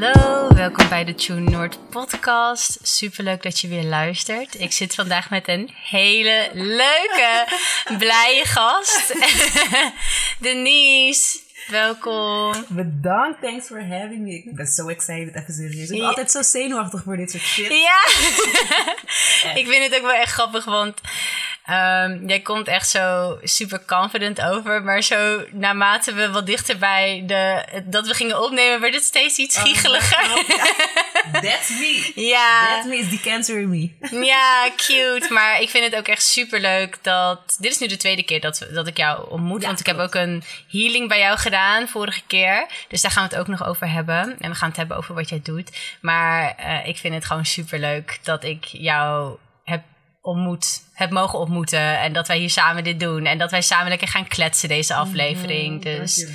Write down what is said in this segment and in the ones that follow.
Hallo, welkom bij de Tune Noord podcast. Superleuk dat je weer luistert. Ik zit vandaag met een hele leuke, blije gast. Denise, welkom. Bedankt, thanks for having me. Ik ben zo excited, even serieus. Ik ben Ja. altijd zo zenuwachtig voor dit soort shit. Ja, ik vind het ook wel echt grappig, want ehm, jij komt echt zo super confident over. Maar zo naarmate we wat dichter bij de, dat we gingen opnemen, werd het steeds iets giecheliger. That's me. Ja. That's me is the cancer in me. Ja, cute. Maar ik vind het ook echt super leuk dat. Dit is nu de tweede keer dat, dat ik jou ontmoet. Ja, want ik heb ook een healing bij jou gedaan vorige keer. Dus daar gaan we het ook nog over hebben. En we gaan het hebben over wat jij doet. Maar eh, ik vind het gewoon super leuk dat ik jou ontmoet. Heb mogen ontmoeten. En dat wij hier samen dit doen. En dat wij samen lekker gaan kletsen deze aflevering. Dus.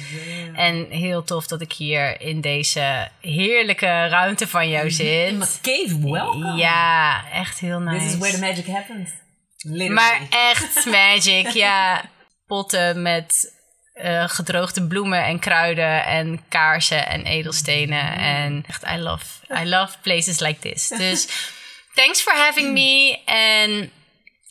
En heel tof dat ik hier in deze heerlijke ruimte van jou In zit. cave, welcome. Ja, echt heel nice. This is where the magic happens. Literally. Maar echt magic, ja. Potten met eh, gedroogde bloemen en kruiden en kaarsen en edelstenen. En echt, I love, I love places like this. Dus thanks for having me. En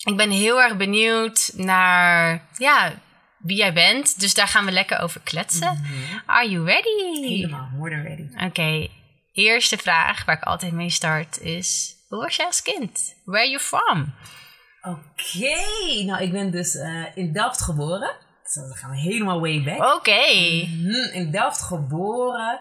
ik ben heel erg benieuwd naar, ja, wie jij bent. Dus daar gaan we lekker over kletsen. Are you ready? Helemaal, more than ready. Oké, eerste vraag waar ik altijd mee start is... Hoe was jij als kind? Where are you from? Oké, nou ik ben dus eh, in Delft geboren. Zo, dan gaan we helemaal way back. Oké. Mhm, in Delft geboren.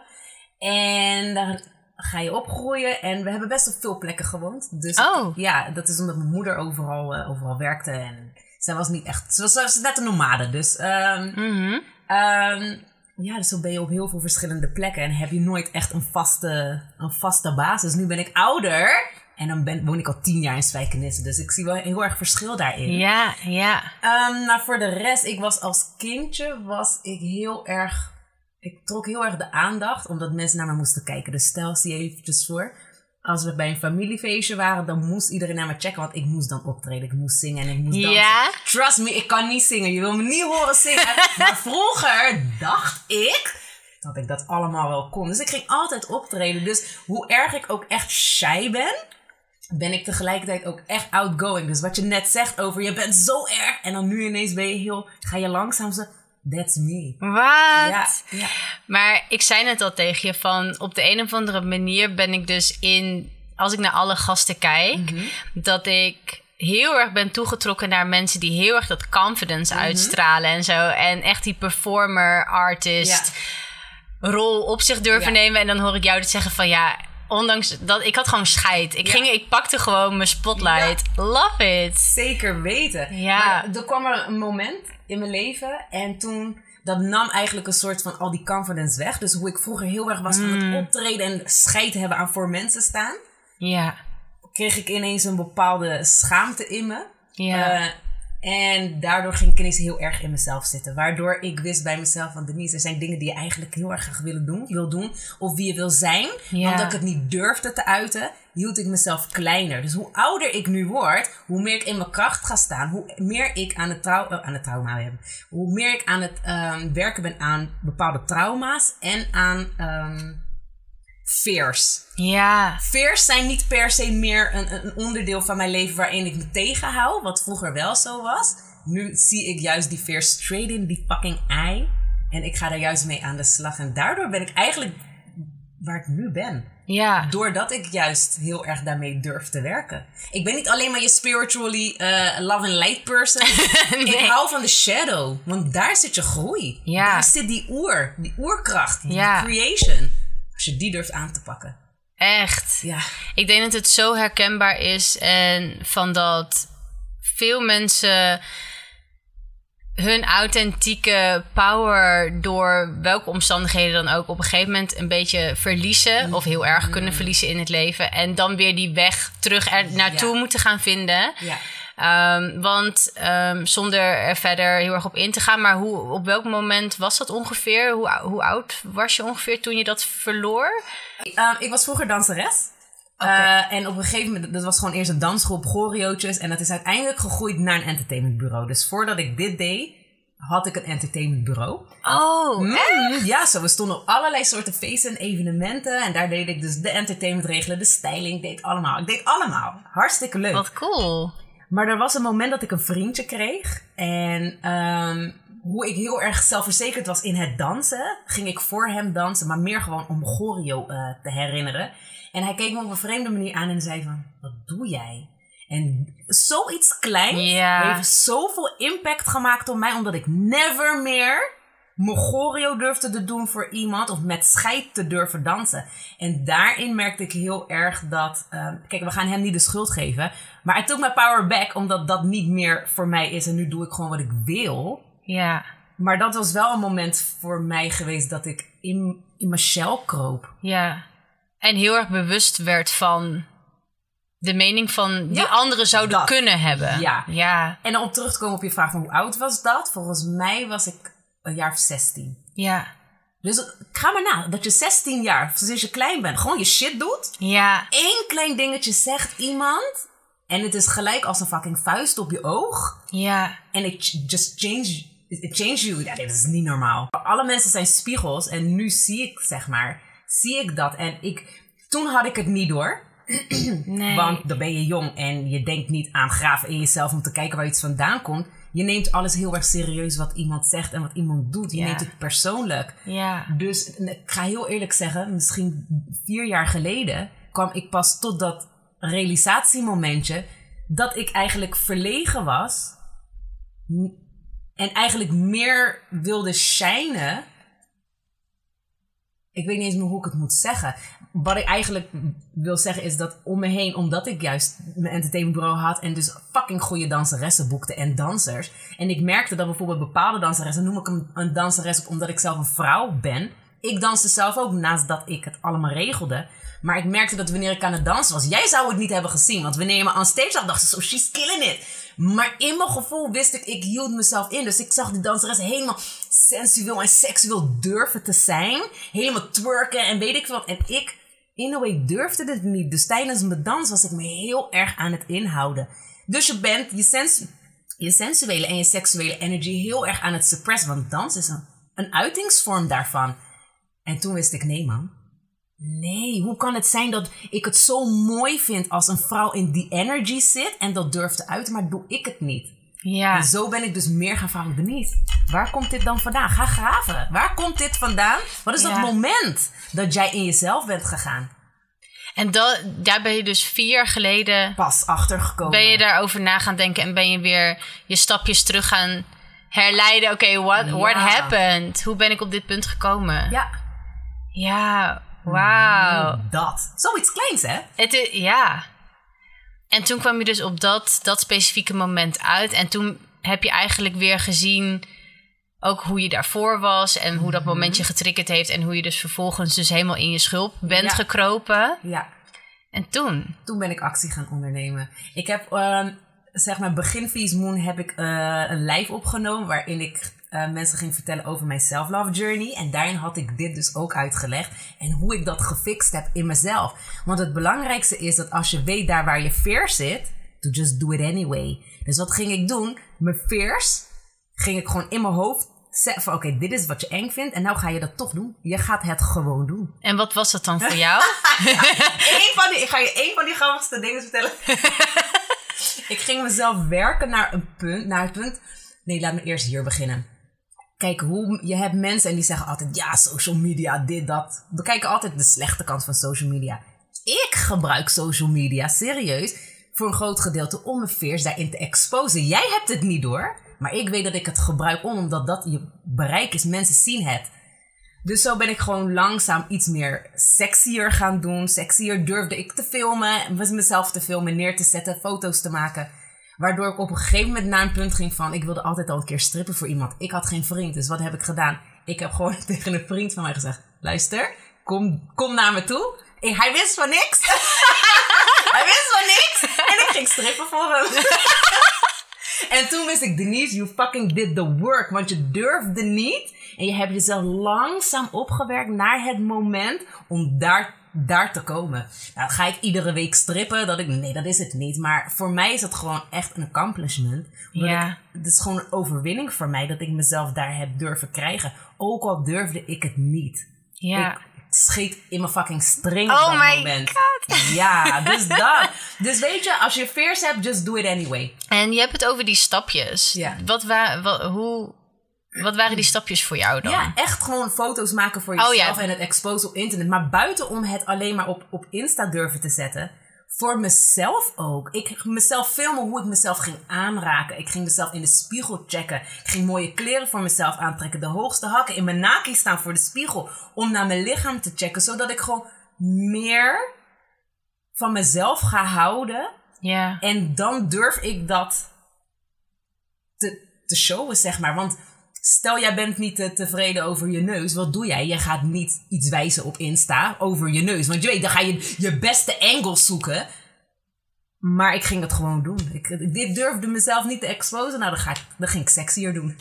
En daar ga je opgroeien. En we hebben best op veel plekken gewoond. Dus Oh. ja, dat is omdat mijn moeder overal, eh, overal werkte. En zij was niet echt... Ze was, ze was net een nomade. Dus, ehm, ja, dus zo ben je op heel veel verschillende plekken. En heb je nooit echt een vaste, een vaste basis. Nu ben ik ouder. En dan ben, woon ik al tien jaar in Spijkenisse. Dus ik zie wel heel erg verschil daarin. Ja, ja. Ehm, nou, voor de rest, ik was als kindje, was ik heel erg, ik trok heel erg de aandacht, omdat mensen naar me moesten kijken. Dus stel, zie je eventjes voor, als we bij een familiefeestje waren, dan moest iedereen naar me checken, want ik moest dan optreden, ik moest zingen en ik moest dansen. Trust me, ik kan niet zingen, je wil me niet horen zingen. maar vroeger dacht ik dat ik dat allemaal wel kon. Dus ik ging altijd optreden. Dus hoe erg ik ook echt shy ben, ben ik tegelijkertijd ook echt outgoing. Dus wat je net zegt over je bent zo erg en dan nu ineens ben je heel, ga je langzaam zo, that's me. Wat? Ja, ja. Maar ik zei net al tegen je van... Op de een of andere manier ben ik dus in... Als ik naar alle gasten kijk... Mhm. Dat ik heel erg ben toegetrokken naar mensen... die heel erg dat confidence Mhm. uitstralen en zo. En echt die performer, artist... rol op zich durven nemen. En dan hoor ik jou dit zeggen van ja, ondanks dat ik had gewoon scheid. Ik, Ja. ging, ik pakte gewoon mijn spotlight. Love it. Zeker weten. Ja. Maar er kwam er een moment in mijn leven en toen, dat nam eigenlijk een soort van al die confidence weg. Dus hoe ik vroeger heel erg was van Mm. het optreden en scheid hebben aan voor mensen staan, Ja, kreeg ik ineens een bepaalde schaamte in me. ja, Eh, en daardoor ging ik ineens heel erg in mezelf zitten. Waardoor ik wist bij mezelf van Denise, er zijn dingen die je eigenlijk heel erg graag willen doen, wil doen. Of wie je wil zijn. Ja. Maar omdat ik het niet durfde te uiten, hield ik mezelf kleiner. Dus hoe ouder ik nu word, hoe meer ik in mijn kracht ga staan. Hoe meer ik aan het, trau eh, aan het trauma heb. Hoe meer ik aan het ehm, werken ben aan bepaalde trauma's en aan ehm fears. ja. Fears zijn niet per se meer een, een onderdeel van mijn leven waarin ik me tegenhoud, wat vroeger wel zo was. Nu zie ik juist die fears straight in die fucking eye. En ik ga daar juist mee aan de slag. En daardoor ben ik eigenlijk waar ik nu ben. ja. Doordat ik juist heel erg daarmee durf te werken. Ik ben niet alleen maar je spiritually eh, love and light person. Ik hou van de shadow. Want daar zit je groei. Ja. Daar zit die oer. Die oerkracht. Die Ja. creation. Als je die durft aan te pakken. Echt. Ja. Ik denk dat het zo herkenbaar is en van dat veel mensen hun authentieke power door welke omstandigheden dan ook op een gegeven moment een beetje verliezen of heel erg kunnen verliezen in het leven en dan weer die weg terug er naartoe Ja. moeten gaan vinden. Ja. Ehm, want ehm, zonder er verder heel erg op in te gaan, maar hoe, op welk moment was dat ongeveer? Hoe, hoe oud was je ongeveer toen je dat verloor? Ehm, ik was vroeger danseres. Eh, en op een gegeven moment, dat was gewoon eerst een dansgroep, choreootjes. En dat is uiteindelijk gegroeid naar een entertainmentbureau. Dus voordat ik dit deed, had ik een entertainmentbureau. Oh, Mm, ja, zo. We stonden op allerlei soorten feesten en evenementen. En daar deed ik dus de entertainment regelen, de styling, ik deed allemaal. Ik deed allemaal. Hartstikke leuk. wat cool. Maar er was een moment dat ik een vriendje kreeg. En ehm, hoe ik heel erg zelfverzekerd was in het dansen, ging ik voor hem dansen, maar meer gewoon om choreo eh, te herinneren. En hij keek me op een vreemde manier aan en zei van, wat doe jij? En zoiets kleins Ja. heeft zoveel impact gemaakt op mij, omdat ik never meer mijn choreo durfde te doen voor iemand of met scheid te durven dansen. En daarin merkte ik heel erg dat, ehm, kijk, we gaan hem niet de schuld geven, maar I took my power back omdat dat niet meer voor mij is en nu doe ik gewoon wat ik wil. Ja, Maar dat was wel een moment voor mij geweest dat ik in, in mijn shell kroop. ja. En heel erg bewust werd van de mening van die Ja, anderen zouden dat. kunnen hebben. Ja. Ja, En om terug te komen op je vraag van hoe oud was dat? Volgens mij was ik een jaar of 16. ja, Dus ga maar na, dat je 16 jaar, sinds je klein bent, gewoon je shit doet. ja, Eén klein dingetje zegt iemand. En het is gelijk als een fucking vuist op je oog. ja, En it just change, it change you. Ja, dit is niet normaal. Alle mensen zijn spiegels. En nu zie ik, zeg maar, zie ik dat. En ik, toen had ik het niet door. nee. Want dan ben je jong en je denkt niet aan graven in jezelf om te kijken waar iets vandaan komt. Je neemt alles heel erg serieus wat iemand zegt en wat iemand doet. Je Ja. neemt het persoonlijk. ja, Dus ik ga heel eerlijk zeggen, misschien vier jaar geleden kwam ik pas tot dat realisatiemomentje dat ik eigenlijk verlegen was en eigenlijk meer wilde shinen. Ik weet niet eens meer hoe ik het moet zeggen. Wat ik eigenlijk wil zeggen is dat om me heen, omdat ik juist mijn entertainmentbureau had en dus fucking goede danseressen boekte en dansers. En ik merkte dat bijvoorbeeld bepaalde danseressen, noem ik een, een danseres ook omdat ik zelf een vrouw ben. Ik danste zelf ook naast dat ik het allemaal regelde. Maar ik merkte dat wanneer ik aan het dansen was, jij zou het niet hebben gezien. Want wanneer je me on stage zag, dacht je zo, she's killing it. Maar in mijn gevoel wist ik, ik hield mezelf in. Dus ik zag die danseres helemaal sensueel en seksueel durven te zijn. Helemaal twerken en weet ik wat. En ik, in a way, durfde het niet. Dus tijdens mijn dans was ik me heel erg aan het inhouden. Dus je bent je, sens je sensuele en je seksuele energy heel erg aan het suppressen. Want dans is een, een uitingsvorm daarvan. En toen wist ik, nee man. Nee, hoe kan het zijn dat ik het zo mooi vind als een vrouw in die energy zit en dat durft uiten, maar doe ik het niet? Ja. En zo ben ik dus meer gaan vragen, Denise, waar komt dit dan vandaan? Ga graven. Waar komt dit vandaan? Wat is dat moment dat jij in jezelf bent gegaan? En dat, daar ben je dus vier jaar geleden Pas achtergekomen. ben je daarover na gaan denken en ben je weer je stapjes terug gaan herleiden. Oké, what, what Ja. happened? Hoe ben ik op dit punt gekomen? Ja, Ja, wauw. dat. Zoiets kleins, hè? Het ja. En toen kwam je dus op dat, dat specifieke moment uit. En toen heb je eigenlijk weer gezien ook hoe je daarvoor was. En hoe dat moment je getriggerd heeft. En hoe je dus vervolgens dus helemaal in je schulp bent Ja. gekropen. Ja. En toen? Toen ben ik actie gaan ondernemen. Ik heb, ehm, zeg maar, begin Moon heb ik eh, een live opgenomen waarin ik eh, mensen ging vertellen over mijn self-love journey. En daarin had ik dit dus ook uitgelegd. En hoe ik dat gefixt heb in mezelf. Want het belangrijkste is dat als je weet daar waar je fear zit, to just do it anyway. Dus wat ging ik doen? Mijn fears ging ik gewoon in mijn hoofd zetten van oké, dit is wat je eng vindt. En nou ga je dat toch doen. Je gaat het gewoon doen. En wat was dat dan voor jou? Eén van die, ik ga je één van die grappigste dingen vertellen. ik ging mezelf werken naar een punt, naar het punt. Nee, laat me eerst hier beginnen. Kijk, hoe, je hebt mensen en die zeggen altijd, ja, social media, dit, dat. We kijken altijd de slechte kant van social media. Ik gebruik social media, serieus, voor een groot gedeelte om fears daarin te exposen. Jij hebt het niet door, maar ik weet dat ik het gebruik om, omdat dat je bereik is. Mensen zien het. Dus zo ben ik gewoon langzaam iets meer sexier gaan doen. Sexier durfde ik te filmen, mezelf te filmen, neer te zetten, foto's te maken. Waardoor ik op een gegeven moment naar een punt ging van... ik wilde altijd al een keer strippen voor iemand. Ik had geen vriend, dus wat heb ik gedaan? Ik heb gewoon tegen een vriend van mij gezegd... luister, kom, kom naar me toe. Hij wist van niks. hij wist van niks. En ik ging strippen voor hem. En toen wist ik, Denise, you fucking did the work. Want je durfde niet. En je hebt jezelf langzaam opgewerkt naar het moment om daar, daar te komen. Nou, ga ik iedere week strippen? Dat ik, nee, dat is het niet. Maar voor mij is het gewoon echt een accomplishment. Ja. het is gewoon een overwinning voor mij dat ik mezelf daar heb durven krijgen. Ook al durfde ik het niet. Ja. Ik scheet in mijn fucking string Oh op dat my moment. Ja, dus dat. Dus weet je, als je fears hebt, just do it anyway. En je hebt het over die stapjes. Ja. Wat, wa wat, hoe, wat waren die stapjes voor jou dan? Ja, echt gewoon foto's maken voor Oh, jezelf ja. en het exposen op internet. Maar buiten om het alleen maar op, op Insta durven te zetten. Voor mezelf ook. Ik mezelf filmen hoe ik mezelf ging aanraken. Ik ging mezelf in de spiegel checken. Ik ging mooie kleren voor mezelf aantrekken. De hoogste hakken in mijn naki staan voor de spiegel. Om naar mijn lichaam te checken. Zodat ik gewoon meer van mezelf ga houden. Ja. En dan durf ik dat te, te showen, zeg maar. Want stel, jij bent niet te- tevreden over je neus. Wat doe jij? Je gaat niet iets wijzen op Insta over je neus. Want je weet, dan ga je je beste angles zoeken. Maar ik ging het gewoon doen. Ik, dit durfde mezelf niet te exposen. Nou, dan, ga ik, dan ging ik sexier doen.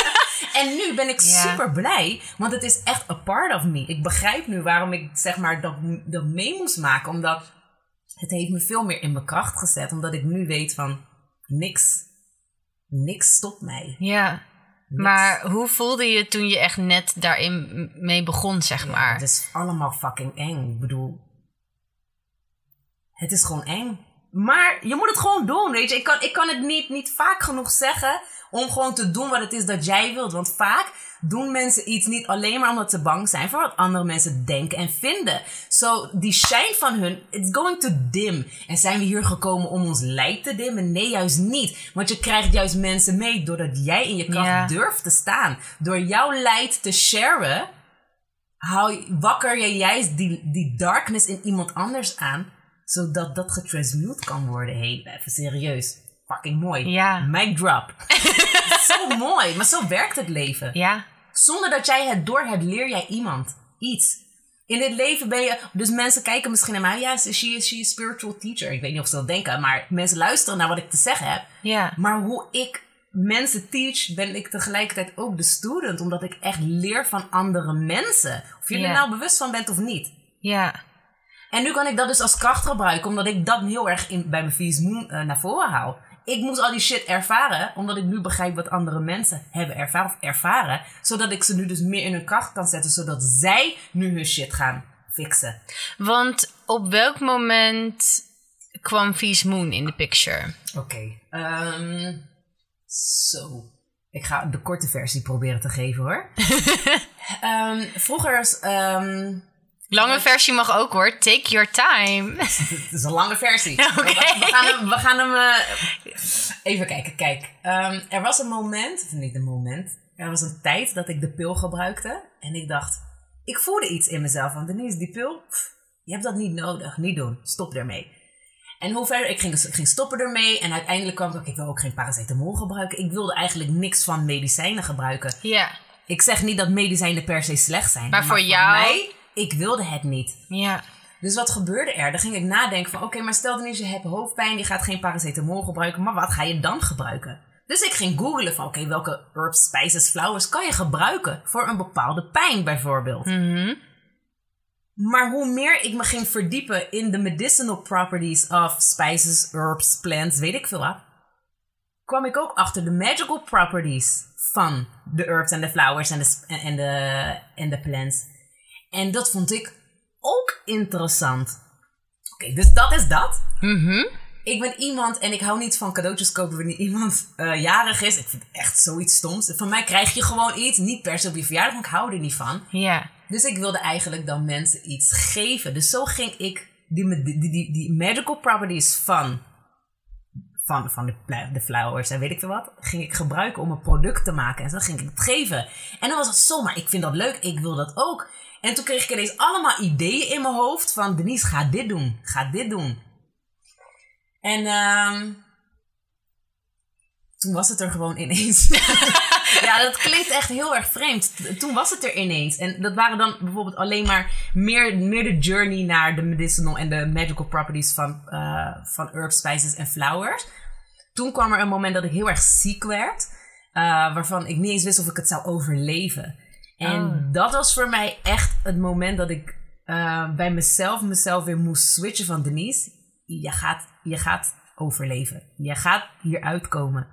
en nu ben ik Ja. super blij. Want het is echt a part of me. Ik begrijp nu waarom ik zeg maar dat, dat mee moest maken. Omdat het heeft me veel meer in mijn kracht gezet. Omdat ik nu weet van niks. Niks stopt mij. Ja. Maar hoe voelde je toen je echt net daarin mee begon, zeg maar? Het is allemaal fucking eng. Ik bedoel, het is gewoon eng. Maar je moet het gewoon doen, weet je. Ik kan, ik kan het niet, niet vaak genoeg zeggen om gewoon te doen wat het is dat jij wilt. Want vaak doen mensen iets niet alleen maar omdat ze bang zijn voor wat andere mensen denken en vinden. Zo, die shine van hun, it's going to dim. En zijn we hier gekomen om ons light te dimmen? Nee, juist niet. Want je krijgt juist mensen mee doordat jij in je kracht durft te staan. Door jouw light te sharen, hou, wakker je juist die, die darkness in iemand anders aan, zodat dat getransmute kan worden. Hé, hey, even serieus. Fucking mooi. Ja. Mic drop. zo mooi, maar zo werkt het leven. Ja. Zonder dat jij het door hebt, leer jij iemand iets. In dit leven ben je... Dus mensen kijken misschien naar mij. Ja, she is she is spiritual teacher. Ik weet niet of ze dat denken. Maar mensen luisteren naar wat ik te zeggen heb. Ja. Maar hoe ik mensen teach, ben ik tegelijkertijd ook de student. Omdat ik echt leer van andere mensen. Of je Ja. er nou bewust van bent of niet. Ja. En nu kan ik dat dus als kracht gebruiken. Omdat ik dat heel erg in, bij mijn Vies Moon eh, naar voren haal. Ik moest al die shit ervaren. Omdat ik nu begrijp wat andere mensen hebben ervaren. Of ervaren. Zodat ik ze nu dus meer in hun kracht kan zetten. Zodat zij nu hun shit gaan fixen. Want op welk moment kwam Vies Moon in de picture? Oké. ehm, Zo. Ik ga de korte versie proberen te geven hoor. Ehm, vroeger is... ehm, Lange versie mag ook hoor. Take your time. Het is een lange versie. Oké. We, gaan hem... We gaan hem eh, even kijken. Kijk. Ehm, er was een moment... Of niet een moment. Er was een tijd dat ik de pil gebruikte. En ik dacht... Ik voelde iets in mezelf. Want Denise, die pil... pff, je hebt dat niet nodig. Niet doen. Stop ermee. En hoe verder... Ik ging, ik ging stoppen ermee. En uiteindelijk kwam ik... ook, Ik wil ook geen paracetamol gebruiken. Ik wilde eigenlijk niks van medicijnen gebruiken. Ja. Ik zeg niet dat medicijnen per se slecht zijn. Maar voor jou- mij... Ik wilde het niet. Ja. Dus wat gebeurde er? Dan ging ik nadenken van... Oké, maar stel dan eens je hebt hoofdpijn. Je gaat geen paracetamol gebruiken. Maar wat ga je dan gebruiken? Dus ik ging googlen van... Oké, welke herbs, spices, flowers kan je gebruiken? Voor een bepaalde pijn bijvoorbeeld. Mhm. Maar hoe meer ik me ging verdiepen in de medicinal properties of spices, herbs, plants, weet ik veel wat, kwam ik ook achter de magical properties van de herbs en de flowers en de, sp- en en de, en de plants. En dat vond ik ook interessant. Oké, dus dat is dat. Mhm. Ik ben iemand en ik hou niet van cadeautjes kopen wanneer iemand eh, jarig is. Ik vind het echt zoiets stoms. Van mij krijg je gewoon iets, niet per se op je verjaardag, maar ik hou er niet van. Ja. Dus ik wilde eigenlijk dan mensen iets geven. Dus zo ging ik die, die, die, die magical properties van, van, van de, de flowers en weet ik veel wat, ging ik gebruiken om een product te maken. En zo ging ik het geven. En dan was het zomaar, ik vind dat leuk, ik wil dat ook. En toen kreeg ik ineens allemaal ideeën in mijn hoofd van Denise, ga dit doen, ga dit doen. En ehm toen was het er gewoon ineens. ja, dat klinkt echt heel erg vreemd. Toen was het er ineens. En dat waren dan bijvoorbeeld alleen maar meer, meer de journey naar de medicinal en de magical properties van, eh, van herbs, spices en flowers. Toen kwam er een moment dat ik heel erg ziek werd. eh, waarvan ik niet eens wist of ik het zou overleven. En Oh. dat was voor mij echt het moment dat ik eh, bij mezelf mezelf weer moest switchen van Denise. Je gaat, je gaat overleven. Je gaat hier uitkomen.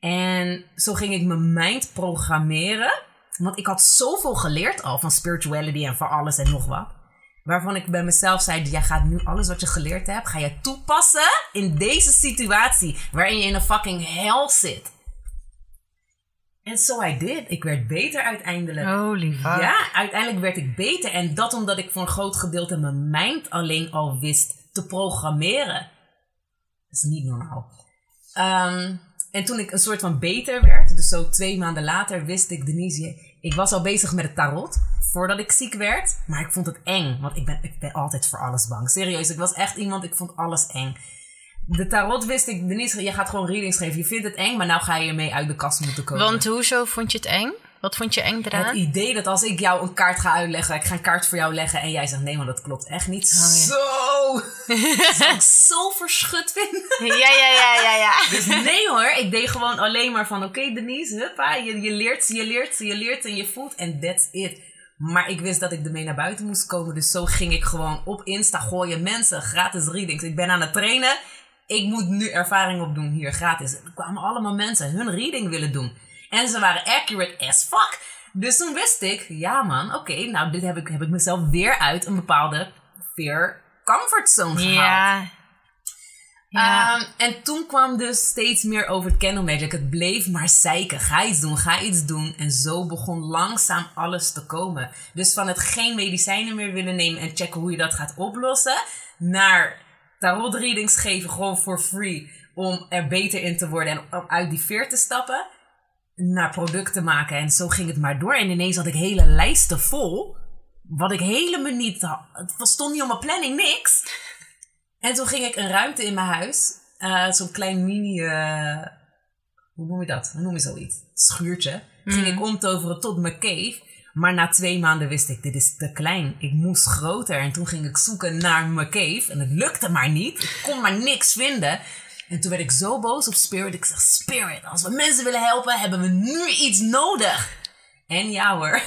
En zo ging ik mijn mind programmeren. Want ik had zoveel geleerd al van spirituality en van alles en nog wat. Waarvan ik bij mezelf zei, jij gaat nu alles wat je geleerd hebt, ga je toepassen in deze situatie waarin je in een fucking hel zit. En so I did. Ik werd beter uiteindelijk. Holy fuck. Ja, uiteindelijk werd ik beter. En dat omdat ik voor een groot gedeelte mijn mind alleen al wist te programmeren. Dat is niet normaal. Ehm, en toen ik een soort van beter werd, dus zo twee maanden later, wist ik, Denise, ik was al bezig met het tarot voordat ik ziek werd. Maar ik vond het eng, want ik ben, ik ben altijd voor alles bang. Serieus, ik was echt iemand, ik vond alles eng. De tarot wist ik, Denise, je gaat gewoon readings geven. Je vindt het eng, maar nou ga je ermee uit de kast moeten komen. Want hoezo vond je het eng? Wat vond je eng Het eraan? idee dat als ik jou een kaart ga uitleggen, ik ga een kaart voor jou leggen en jij zegt nee, maar dat klopt echt niet. Zo! Dat zou ik zo verschut vinden. Ja, ja, ja, ja, ja. Dus nee hoor, ik deed gewoon alleen maar van oké Denise, huppa, je, je leert, je leert, je leert en je voelt en that's it. Maar ik wist dat ik ermee naar buiten moest komen, dus zo ging ik gewoon op Insta gooien mensen, gratis readings. Ik ben aan het trainen, ik moet nu ervaring opdoen hier gratis. Er kwamen allemaal mensen hun reading willen doen. En ze waren accurate as fuck. Dus toen wist ik, ja man, oké, nou dit heb ik, heb ik mezelf weer uit een bepaalde fear comfort zone gehaald. Ja. Ja. Ehm, en toen kwam dus steeds meer over het Candle Magic. Het bleef maar zeiken. Ga iets doen, ga iets doen. En zo begon langzaam alles te komen. Dus van het geen medicijnen meer willen nemen en checken hoe je dat gaat oplossen. Naar tarot readings geven gewoon for free. Om er beter in te worden en om uit die veer te stappen. Naar producten maken. En zo ging het maar door. En ineens had ik hele lijsten vol. Wat ik helemaal niet had. Het stond niet op mijn planning, niks. En toen ging ik een ruimte in mijn huis. eh, Zo'n klein mini... eh, hoe noem je dat? Hoe noem je zoiets? Schuurtje. Ging ik omtoveren tot mijn cave. Maar na twee maanden wist ik, dit is te klein. Ik moest groter. En toen ging ik zoeken naar mijn cave. En het lukte maar niet. Ik kon maar niks vinden. En toen werd ik zo boos op Spirit. Ik zeg, Spirit, als we mensen willen helpen, hebben we nu iets nodig. En ja hoor.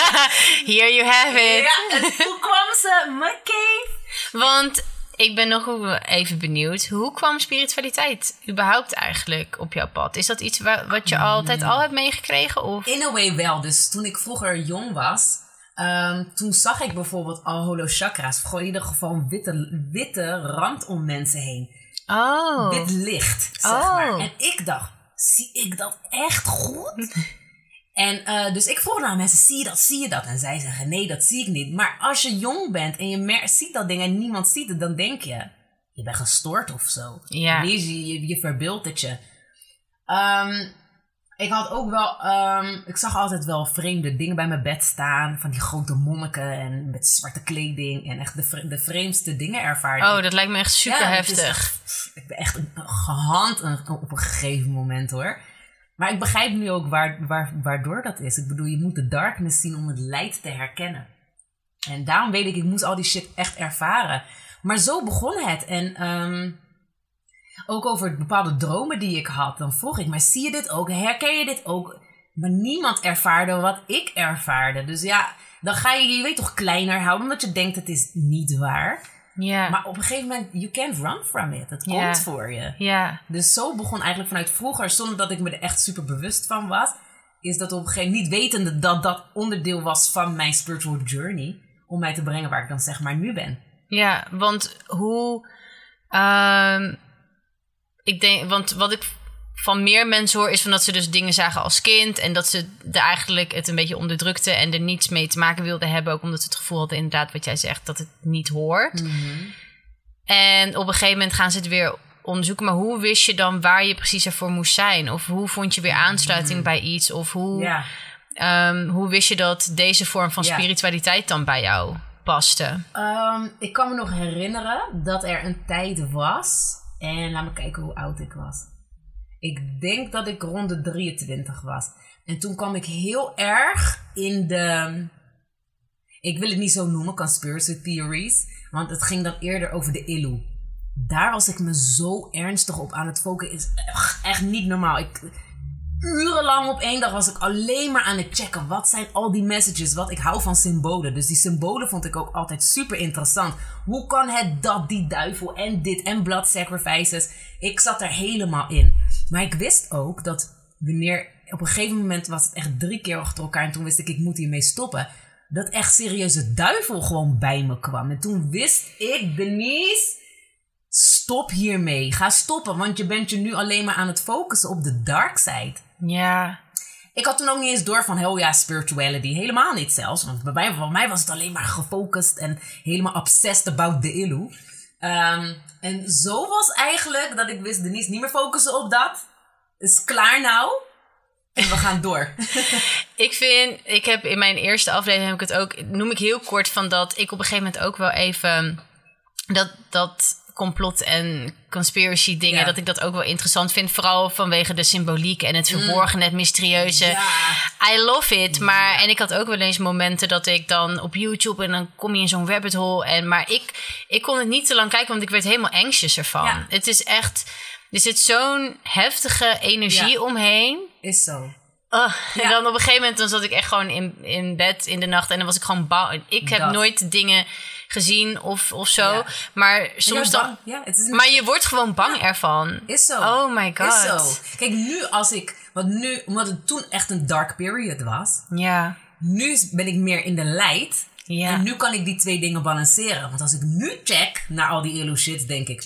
Here you have it. Ja, en toen kwam ze, mijn cave. Want ik ben nog even benieuwd. Hoe kwam spiritualiteit überhaupt eigenlijk op jouw pad? Is dat iets wa- wat je altijd al hebt meegekregen? Of? In a way wel. Dus toen ik vroeger jong was, ehm, toen zag ik bijvoorbeeld al holochakra's. Gewoon in ieder geval een witte, witte rand om mensen heen. Oh. Wit licht, zeg Oh. maar. En ik dacht, zie ik dat echt goed? En eh, dus ik vroeg naar mensen, zie je dat, zie je dat? En zij zeggen, nee, dat zie ik niet. Maar als je jong bent en je mer- ziet dat ding en niemand ziet het, dan denk je, je bent gestoord of zo. Ja. Je, je, je verbeeldt het je. Ehm, ik had ook wel, ehm, ik zag altijd wel vreemde dingen bij mijn bed staan. Van die grote monniken en met zwarte kleding. En echt de, vre- de vreemdste dingen ervaarde ik. Oh, dat lijkt me echt super Ja, het is heftig. ik ben echt gehand op een gegeven moment hoor. Maar ik begrijp nu ook waar, waar, waardoor dat is. Ik bedoel, je moet de darkness zien om het light te herkennen. En daarom weet ik, ik moest al die shit echt ervaren. Maar zo begon het. En ehm, ook over bepaalde dromen die ik had. Dan vroeg ik, maar zie je dit ook? Herken je dit ook? Maar niemand ervaarde wat ik ervaarde. Dus ja, dan ga je je weet toch kleiner houden. Omdat je denkt, het is niet waar. Ja. Maar op een gegeven moment, you can't run from it. Het komt voor je. ja. Dus zo begon eigenlijk vanuit vroeger, zonder dat ik me er echt super bewust van was, is dat op een gegeven moment, niet wetende dat dat onderdeel was van mijn spiritual journey, om mij te brengen waar ik dan zeg maar nu ben. Ja, want hoe. ehm, ik denk, want wat ik van meer mensen hoor, is van dat ze dus dingen zagen als kind. En dat ze er eigenlijk het een beetje onderdrukten en er niets mee te maken wilden hebben. Ook omdat ze het gevoel hadden, inderdaad, wat jij zegt, dat het niet hoort. En op een gegeven moment gaan ze het weer onderzoeken. Maar hoe wist je dan waar je precies ervoor moest zijn? Of hoe vond je weer aansluiting bij iets? Of hoe, Ja. ehm, hoe wist je dat deze vorm van spiritualiteit dan bij jou paste? Ehm, ik kan me nog herinneren dat er een tijd was, en laat me kijken hoe oud ik was. Ik denk dat ik rond de 23 was. En toen kwam ik heel erg in de. Ik wil het niet zo noemen, conspiracy theories. Want het ging dan eerder over de Illu. daar was ik me zo ernstig op aan het focussen. Is echt, niet normaal. Ik, urenlang op één dag was ik alleen maar aan het checken. Wat zijn al die messages? Wat ik hou van symbolen. Dus die symbolen vond ik ook altijd super interessant. Hoe kan het dat, die duivel en dit en blood sacrifices? Ik zat er helemaal in. Maar ik wist ook dat wanneer op een gegeven moment was het echt drie keer achter elkaar en toen wist ik ik moet hiermee stoppen. Dat echt serieus de duivel gewoon bij me kwam. En toen wist ik, Denise, stop hiermee. Ga stoppen, want je bent je nu alleen maar aan het focussen op de dark side. Ja. Ik had toen ook niet eens door van, oh ja, spirituality. Helemaal niet zelfs. Want bij mij, bij mij was het alleen maar gefocust en helemaal obsessed about the illu. Um, en zo was eigenlijk dat ik wist, Denise, niet meer focussen op dat. Is klaar nou. En we gaan door. ik vind, ik heb in mijn eerste aflevering heb ik het ook, noem ik heel kort van dat ik op een gegeven moment ook wel even dat, dat complot en conspiracy dingen, Ja. dat ik dat ook wel interessant vind. Vooral vanwege de symboliek en het verborgen, het mysterieuze. Mm. Ja. I love it. Maar, en ik had ook wel eens momenten dat ik dan op YouTube en dan kom je in zo'n rabbit hole. En, maar ik, ik kon het niet te lang kijken, want ik werd helemaal anxious ervan. Het is echt, er zit zo'n heftige energie omheen. Is zo. Oh, En dan op een gegeven moment dan zat ik echt gewoon in, in bed in de nacht en dan was ik gewoon bang. Ik heb Dat. nooit dingen gezien of, of zo. Ja. Maar soms dan. Ja, het is Maar je wordt gewoon bang ervan. Is zo. Oh my god. Is zo. Kijk, nu als ik... Want nu, omdat het toen echt een dark period was... Ja. Nu ben ik meer in de light. Ja. En nu kan ik die twee dingen balanceren. Want als ik nu check naar al die elo shit, denk ik...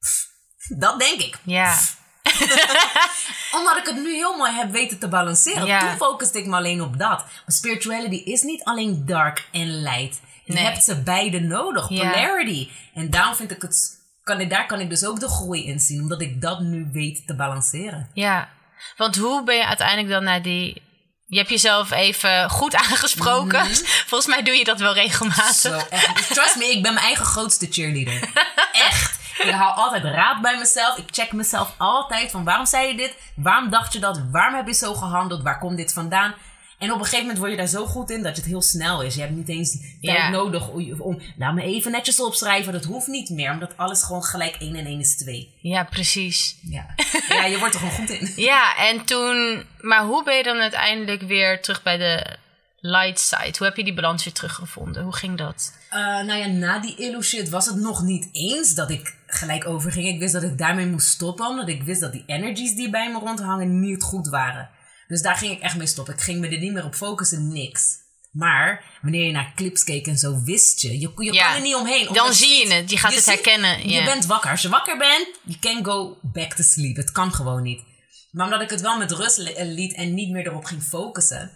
pff, dat denk ik. Ja. Omdat ik het nu heel mooi heb weten te balanceren. Ja. Toen focuste ik me alleen op dat. Maar spirituality is niet alleen dark en light. Je Nee. hebt ze beide nodig. Ja. Polarity. En daarom vind ik het... Kan ik, daar kan ik dus ook de groei in zien. Omdat ik dat nu weet te balanceren. Ja. Want hoe ben je uiteindelijk dan naar die. Je hebt jezelf even goed aangesproken. Volgens mij doe je dat wel regelmatig. Mhm. Zo, echt. Trust me, ik ben mijn eigen grootste cheerleader. Echt. Ik haal altijd raad bij mezelf. Ik check mezelf altijd van waarom zei je dit? Waarom dacht je dat? Waarom heb je zo gehandeld? Waar komt dit vandaan? En op een gegeven moment word je daar zo goed in dat het heel snel is. Je hebt niet eens tijd Ja. nodig om, om... Laat me even netjes opschrijven. Dat hoeft niet meer. Omdat alles gewoon gelijk 1 en 1 is 2. Ja, precies. Ja. ja, je wordt er gewoon goed in. Ja, en toen. Maar hoe ben je dan uiteindelijk weer terug bij de light side? Hoe heb je die balans weer teruggevonden? Hoe ging dat? Eh, nou ja, na die illu shit was het nog niet eens dat ik gelijk overging. Ik wist dat ik daarmee moest stoppen, omdat ik wist dat die energies die bij me rondhangen niet goed waren. Dus daar ging ik echt mee stoppen. Ik ging me er niet meer op focussen, niks. Maar wanneer je naar clips keek en zo, wist je. Je, je Ja. kan er niet omheen. Dan zie je het. Je gaat het ziet- herkennen. Je Ja. bent wakker. Als je wakker bent, you can go back to sleep. Het kan gewoon niet. Maar omdat ik het wel met rust eh, liet en niet meer erop ging focussen.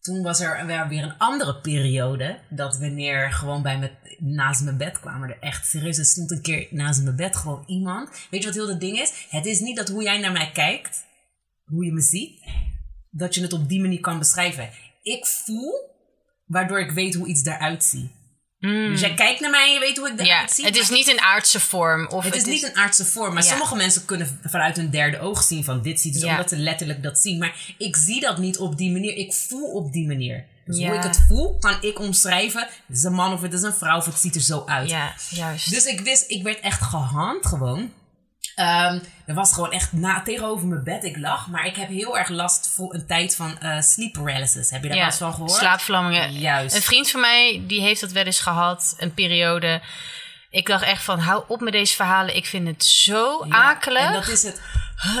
Toen was er weer weer een andere periode. Dat wanneer gewoon bij me naast mijn bed kwamen er echt serieus. Er stond een keer naast mijn bed gewoon iemand. Weet je wat heel het ding is? Het is niet dat hoe jij naar mij kijkt, hoe je me ziet, dat je het op die manier kan beschrijven. Ik voel waardoor ik weet hoe iets eruit ziet. Dus jij kijkt naar mij en je weet hoe ik eruit Mm. Ja, zie. het is niet een aardse vorm. Of het is niet een aardse vorm, maar sommige mensen kunnen vanuit hun derde oog zien van dit ziet, dus Ja. omdat ze letterlijk dat zien. Maar ik zie dat niet op die manier. Ik voel op die manier. Dus hoe ik het voel, kan ik omschrijven. Het is een man of het is een vrouw of het ziet er zo uit. Ja, juist. Dus ik wist, ik werd echt gehand gewoon. Ehm, er was gewoon echt na, tegenover mijn bed, ik lag. Maar ik heb heel erg last voor een tijd van eh, sleep paralysis. Heb je daar wel eens van gehoord? slaapvlammingen. Juist. Een vriend van mij, die heeft dat wel eens gehad, een periode. Ik dacht echt van, hou op met deze verhalen. Ik vind het zo Ja, akelig. En dat is het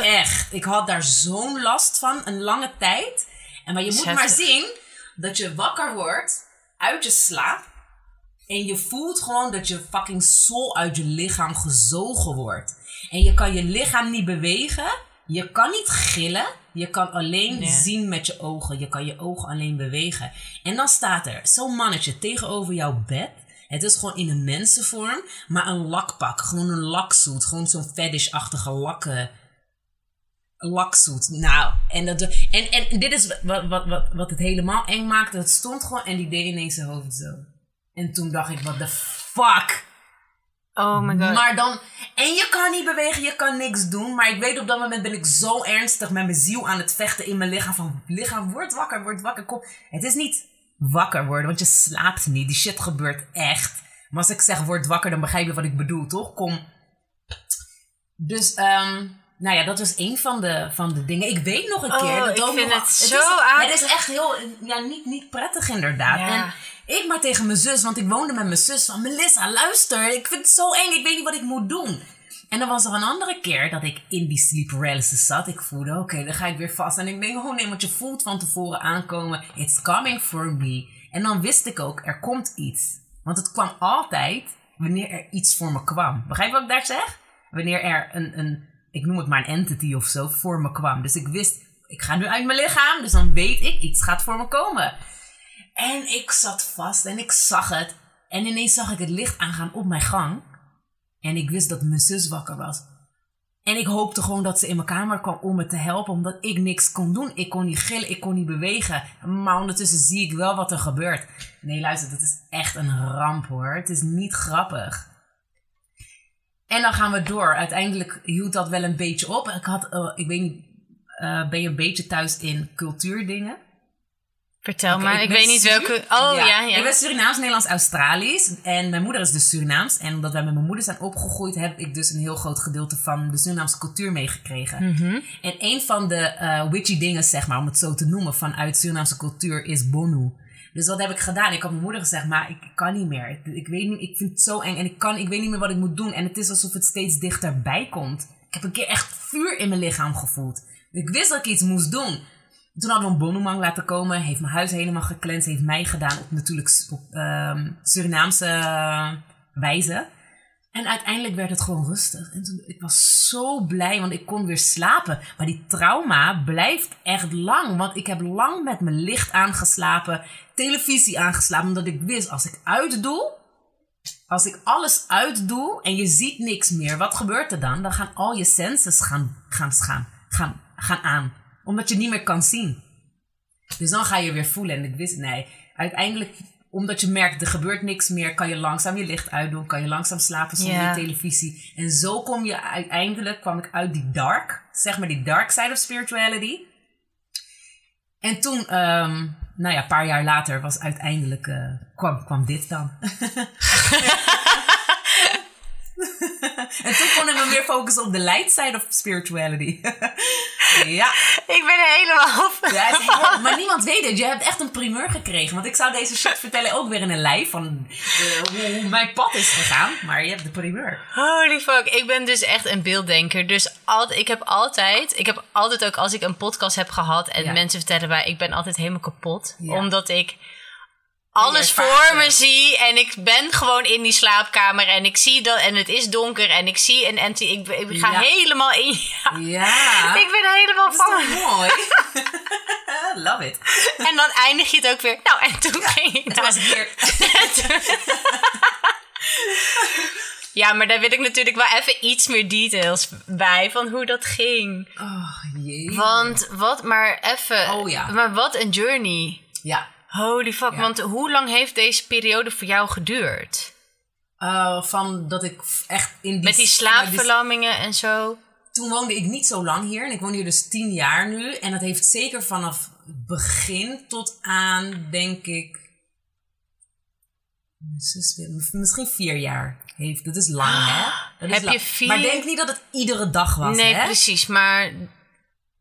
echt. Ik had daar zo'n last van, een lange tijd. En maar je moet maar zien dat je wakker wordt uit je slaap. En je voelt gewoon dat je fucking soul uit je lichaam gezogen wordt. En je kan je lichaam niet bewegen. Je kan niet gillen. Je kan alleen zien met je ogen. Je kan je ogen alleen bewegen. En dan staat er zo'n mannetje tegenover jouw bed. Het is gewoon in een mensenvorm, maar een lakpak. Gewoon een laksuit. Gewoon zo'n fetish-achtige lakken. Laksuit. Nou, en, dat, en, en dit is wat, wat, wat, wat het helemaal eng maakte. Het stond gewoon en die deed ineens zijn hoofd zo. En toen dacht ik, what the fuck? Oh my god. Maar dan, en je kan niet bewegen, je kan niks doen. Maar ik weet op dat moment ben ik zo ernstig met mijn ziel aan het vechten in mijn lichaam. Van lichaam, word wakker, word wakker, kom. Het is niet wakker worden, want je slaapt niet. Die shit gebeurt echt. Maar als ik zeg word wakker, dan begrijp je wat ik bedoel, toch? Kom. Dus, ehm, nou ja, dat was een van de, van de dingen. Ik weet nog een Oh, keer. Dat ik vind nog- het is- zo aardig. Het is echt heel, ja, niet, niet prettig inderdaad. Ja. En ik maar tegen mijn zus, want ik woonde met mijn zus van... Melissa, luister, ik vind het zo eng, ik weet niet wat ik moet doen. En dan was er een andere keer dat ik in die sleep paralysis zat. Ik voelde, oké, dan ga ik weer vast. En ik denk, oh nee, want je voelt van tevoren aankomen. It's coming for me. En dan wist ik ook, er komt iets. Want het kwam altijd wanneer er iets voor me kwam. Begrijp je wat ik daar zeg? Wanneer er een, een ik noem het maar een entity of zo, voor me kwam. Dus ik wist, ik ga nu uit mijn lichaam. Dus dan weet ik, iets gaat voor me komen. En ik zat vast en ik zag het. En ineens zag ik het licht aangaan op mijn gang. En ik wist dat mijn zus wakker was. En ik hoopte gewoon dat ze in mijn kamer kwam om me te helpen, omdat ik niks kon doen. Ik kon niet gillen, ik kon niet bewegen. Maar ondertussen zie ik wel wat er gebeurt. Nee, luister, dat is echt een ramp hoor. Het is niet grappig. En dan gaan we door. Uiteindelijk hield dat wel een beetje op. Ik had, eh, ik weet niet, eh, ben je een beetje thuis in cultuurdingen? Vertel maar, ik, weet niet welke... Oh ja, ja. Ik ben Surinaams, Nederlands, Australisch. En mijn moeder is dus Surinaams. En omdat wij met mijn moeder zijn opgegroeid, heb ik dus een heel groot gedeelte van de Surinaamse cultuur meegekregen. Mhm. En een van de eh witchy dingen, zeg maar, om het zo te noemen, vanuit Surinaamse cultuur is Bonu. Dus wat heb ik gedaan? Ik had mijn moeder gezegd, maar ik kan niet meer. Ik, ik weet niet, ik vind het zo eng en ik, kan, ik weet niet meer wat ik moet doen. En het is alsof het steeds dichterbij komt. Ik heb een keer echt vuur in mijn lichaam gevoeld. Ik wist dat ik iets moest doen. Toen hadden we een bonumang laten komen. Heeft mijn huis helemaal geklenst. Heeft mij gedaan op natuurlijk op, ehm, Surinaamse wijze. En uiteindelijk werd het gewoon rustig. En toen, ik was zo blij, want ik kon weer slapen. Maar die trauma blijft echt lang. Want ik heb lang met mijn licht aangeslapen. Televisie aangeslapen. Omdat ik wist, als ik uitdoe... Als ik alles uitdoe en je ziet niks meer, wat gebeurt er dan? Dan gaan al je senses gaan, gaan, gaan, gaan, gaan aan. Omdat je niet meer kan zien. Dus dan ga je weer voelen. En ik wist, nee, uiteindelijk, omdat je merkt, er gebeurt niks meer, kan je langzaam je licht uitdoen, kan je langzaam slapen zonder televisie. En zo kom je uiteindelijk, kwam ik uit die dark, zeg maar die dark side of spirituality. En toen, ehm, nou ja, een paar jaar later was uiteindelijk, eh, kwam, kwam dit dan. en toen kon ik me meer focussen op de light side of spirituality. ja. Ik ben er helemaal... Ja, is heel- maar niemand weet het. Je hebt echt een primeur gekregen. Want ik zou deze shit vertellen ook weer in een live van eh, hoe, mijn pad is gegaan. Maar je hebt de primeur. Holy fuck, ik ben dus echt een beelddenker. Dus altijd, ik heb altijd, ik heb altijd ook als ik een podcast heb gehad en Ja. mensen vertellen bij, ik ben altijd helemaal kapot. Ja. Omdat ik alles voor me zie en ik ben gewoon in die slaapkamer en ik zie dat en het is donker en ik zie een anti, ik, ik ga Ja. helemaal in. Ja, Ja. ik ben helemaal dat is van. toch mooi? Love it. En dan eindig je het ook weer. Nou, en toen ging ik naar was hier. Ja, maar daar wil ik natuurlijk wel even iets meer details bij van hoe dat ging. Oh jee. Want wat, maar even. Oh ja. Maar wat een journey. Ja. Holy fuck. Ja. Want hoe lang heeft deze periode voor jou geduurd? Eh, van dat ik echt in die... Met die slaapverlammingen en zo. Toen woonde ik niet zo lang hier. En ik woon hier dus tien jaar nu. En dat heeft zeker vanaf begin tot aan, denk ik... Misschien vier jaar heeft. Dat is lang, hè? Dat is Heb je vier- Maar denk niet dat het iedere dag was, nee, hè? precies. Maar.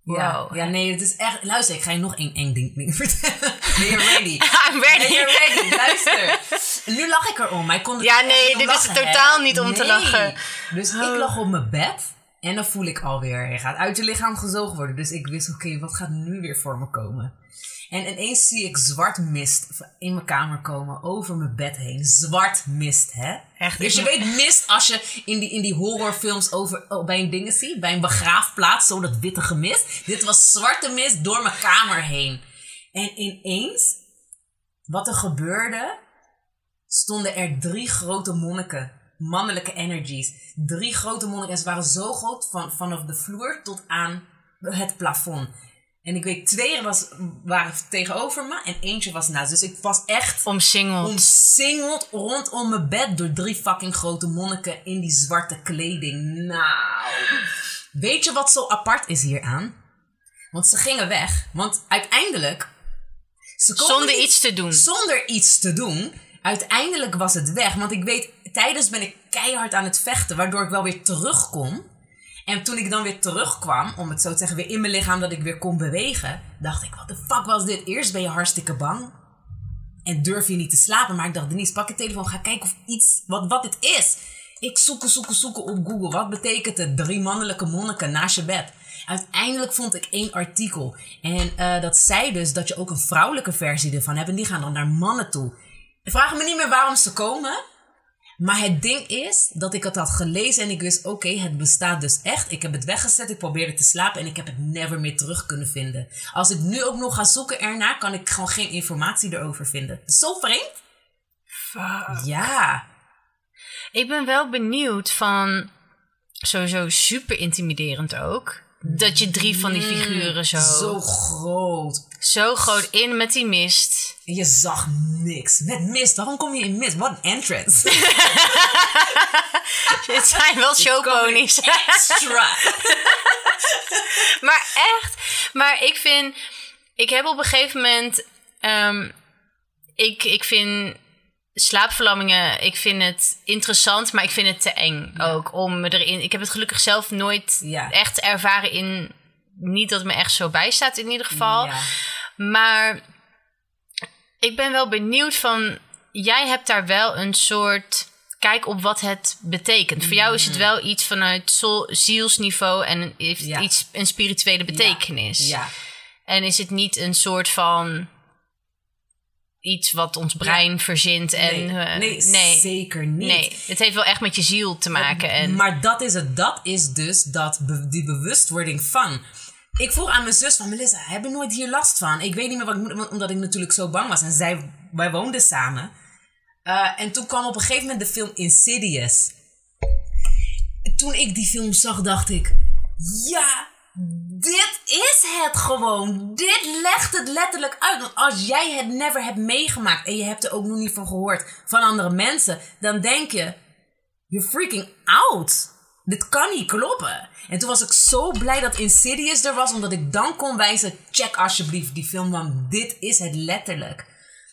Ja, Wow. ja, nee, het is echt... Luister, ik ga je nog één eng ding vertellen. Ben je ready? I'm Ben ready. je ready? Luister. Nu lach ik erom, maar ik kon Ja, nee, dit is lachen, hè? totaal niet om te lachen. Dus Oh. ik lag op mijn bed en dan voel ik alweer, je gaat uit je lichaam gezogen worden. Dus ik wist, oké, wat gaat nu weer voor me komen? En ineens zie ik zwart mist in mijn kamer komen, over mijn bed heen. Zwart mist, hè? Echt, Dus je weet mist als je in die, in die horrorfilms over, oh, bij een dingen ziet, bij een begraafplaats, zo dat witte mist. Dit was zwarte mist door mijn kamer heen. En ineens, wat er gebeurde, stonden er drie grote monniken. Mannelijke energies. Drie grote monniken. Waren zo groot van, vanaf de vloer tot aan het plafond. En ik weet, twee was, waren tegenover me en eentje was naast. Dus ik was echt Omsingeld. omsingeld rondom mijn bed door drie fucking grote monniken in die zwarte kleding. Nou, weet je wat zo apart is hieraan? Want ze gingen weg. Want uiteindelijk. Ze Zonder niet- iets te doen. Zonder iets te doen. uiteindelijk was het weg. Want ik weet, tijdens ben ik keihard aan het vechten, waardoor ik wel weer terugkom. En toen ik dan weer terugkwam, om het zo te zeggen, weer in mijn lichaam dat ik weer kon bewegen, dacht ik, wat de fuck was dit? Eerst ben je hartstikke bang en durf je niet te slapen. Maar ik dacht, Denise, pak je telefoon, ga kijken of iets, wat, wat het is. Ik zoeken, zoeken, zoeken op Google. Wat betekent het? Drie mannelijke monniken naast je bed. Uiteindelijk vond ik één artikel. En eh, dat zei dus dat je ook een vrouwelijke versie ervan hebt. En die gaan dan naar mannen toe. Vraag me niet meer waarom ze komen. Maar het ding is dat ik het had gelezen en ik wist, oké, het bestaat dus echt. Ik heb het weggezet, ik probeerde te slapen en ik heb het never meer terug kunnen vinden. Als ik nu ook nog ga zoeken ernaar, kan ik gewoon geen informatie erover vinden. Zo vreemd? Ja. Ik ben wel benieuwd van, sowieso super intimiderend ook, dat je drie van die figuren zo, Zo groot. zo groot in met die mist. En je zag niks. Met mist. Waarom kom je in mist? Wat een entrance. Het zijn wel showponies. Extra. maar echt. Maar ik vind. Ik heb op een gegeven moment. ehm, ik, ik vind slaapverlammingen. Ik vind het interessant, maar ik vind het te eng ook. Om me erin. Ik heb het gelukkig zelf nooit Ja. echt ervaren in. Niet dat het me echt zo bijstaat in ieder geval. Ja. Maar ik ben wel benieuwd van. Jij hebt daar wel een soort kijk op wat het betekent. Voor jou is het wel iets vanuit soul- zielsniveau en heeft iets een spirituele betekenis. Ja. En is het niet een soort van iets wat ons brein verzint en Nee, eh, nee, nee, zeker niet. nee, het heeft wel echt met je ziel te maken en Maar dat is het. Dat is dus dat die bewustwording van. Ik vroeg aan mijn zus van Melissa, heb je nooit hier last van? Ik weet niet meer wat ik moet, omdat ik natuurlijk zo bang was. En zij, wij woonden samen. Eh, en toen kwam op een gegeven moment de film Insidious. Toen ik die film zag, dacht ik, ja, dit is het gewoon. Dit legt het letterlijk uit. Want als jij het never hebt meegemaakt en je hebt er ook nog niet van gehoord van andere mensen, dan denk je, you're freaking out. Dit kan niet kloppen. En toen was ik zo blij dat Insidious er was, omdat ik dan kon wijzen, check alsjeblieft die film, want dit is het letterlijk.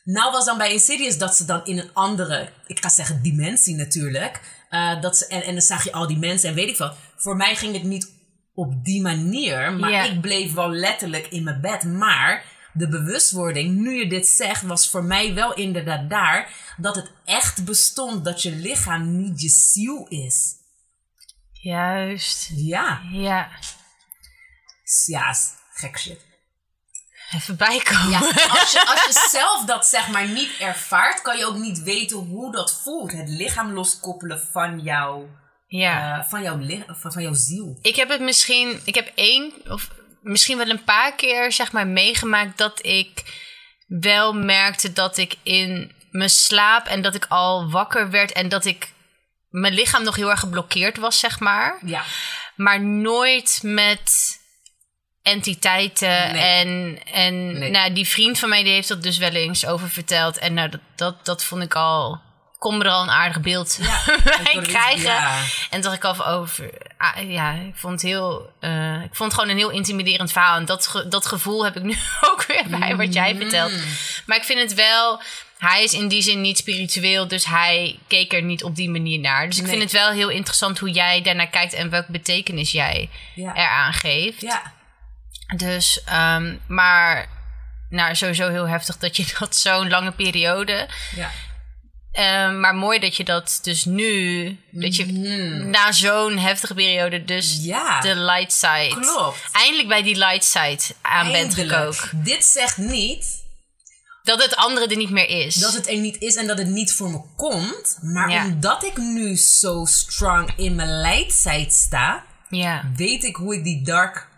Nou was dan bij Insidious dat ze dan in een andere, ik ga zeggen dimensie natuurlijk, eh, dat ze, en, en dan zag je al die mensen en weet ik veel. Voor mij ging het niet op die manier, maar ik bleef wel letterlijk in mijn bed. Maar de bewustwording, nu je dit zegt, was voor mij wel inderdaad daar dat het echt bestond dat je lichaam niet je ziel is. juist. Ja, Ja, ja, gek shit. even bijkomen. Ja, als je, als je zelf dat zeg maar niet ervaart, kan je ook niet weten hoe dat voelt. Het lichaam loskoppelen van, jou, Ja. eh, van, jouw, van, van jouw ziel. Ik heb het misschien, ik heb één of misschien wel een paar keer zeg maar meegemaakt dat ik wel merkte dat ik in mijn slaap en dat ik al wakker werd en dat ik mijn lichaam nog heel erg geblokkeerd was, zeg maar. Ja, Maar nooit met entiteiten. Nee. En, en Nee. nou, die vriend van mij die heeft dat dus wel eens over verteld. En nou, dat, dat, dat vond ik al. Kon me er al een aardig beeld bij dat- krijgen. ja. En dacht ik al over. ah, ja, ik vond het heel. eh, ik vond het gewoon een heel intimiderend verhaal. En dat, ge- dat gevoel heb ik nu ook weer bij wat jij vertelt. Maar ik vind het wel. Hij is in die zin niet spiritueel, dus hij keek er niet op die manier naar. Dus ik Nee. vind het wel heel interessant hoe jij daarnaar kijkt en welke betekenis jij Ja. eraan geeft. ja. Dus, ehm, maar nou, sowieso heel heftig dat je dat zo'n lange periode. ja. Ehm, maar mooi dat je dat dus nu, dat je na zo'n heftige periode, dus Mhm. Ja. de light side. Klopt. Eindelijk bij die light side aan bent gekookt. Dit zegt niet Dat het andere er niet meer is. dat het er niet is en dat het niet voor me komt. Maar Ja. omdat ik nu zo strong in mijn light side sta, ja. weet ik hoe ik die dark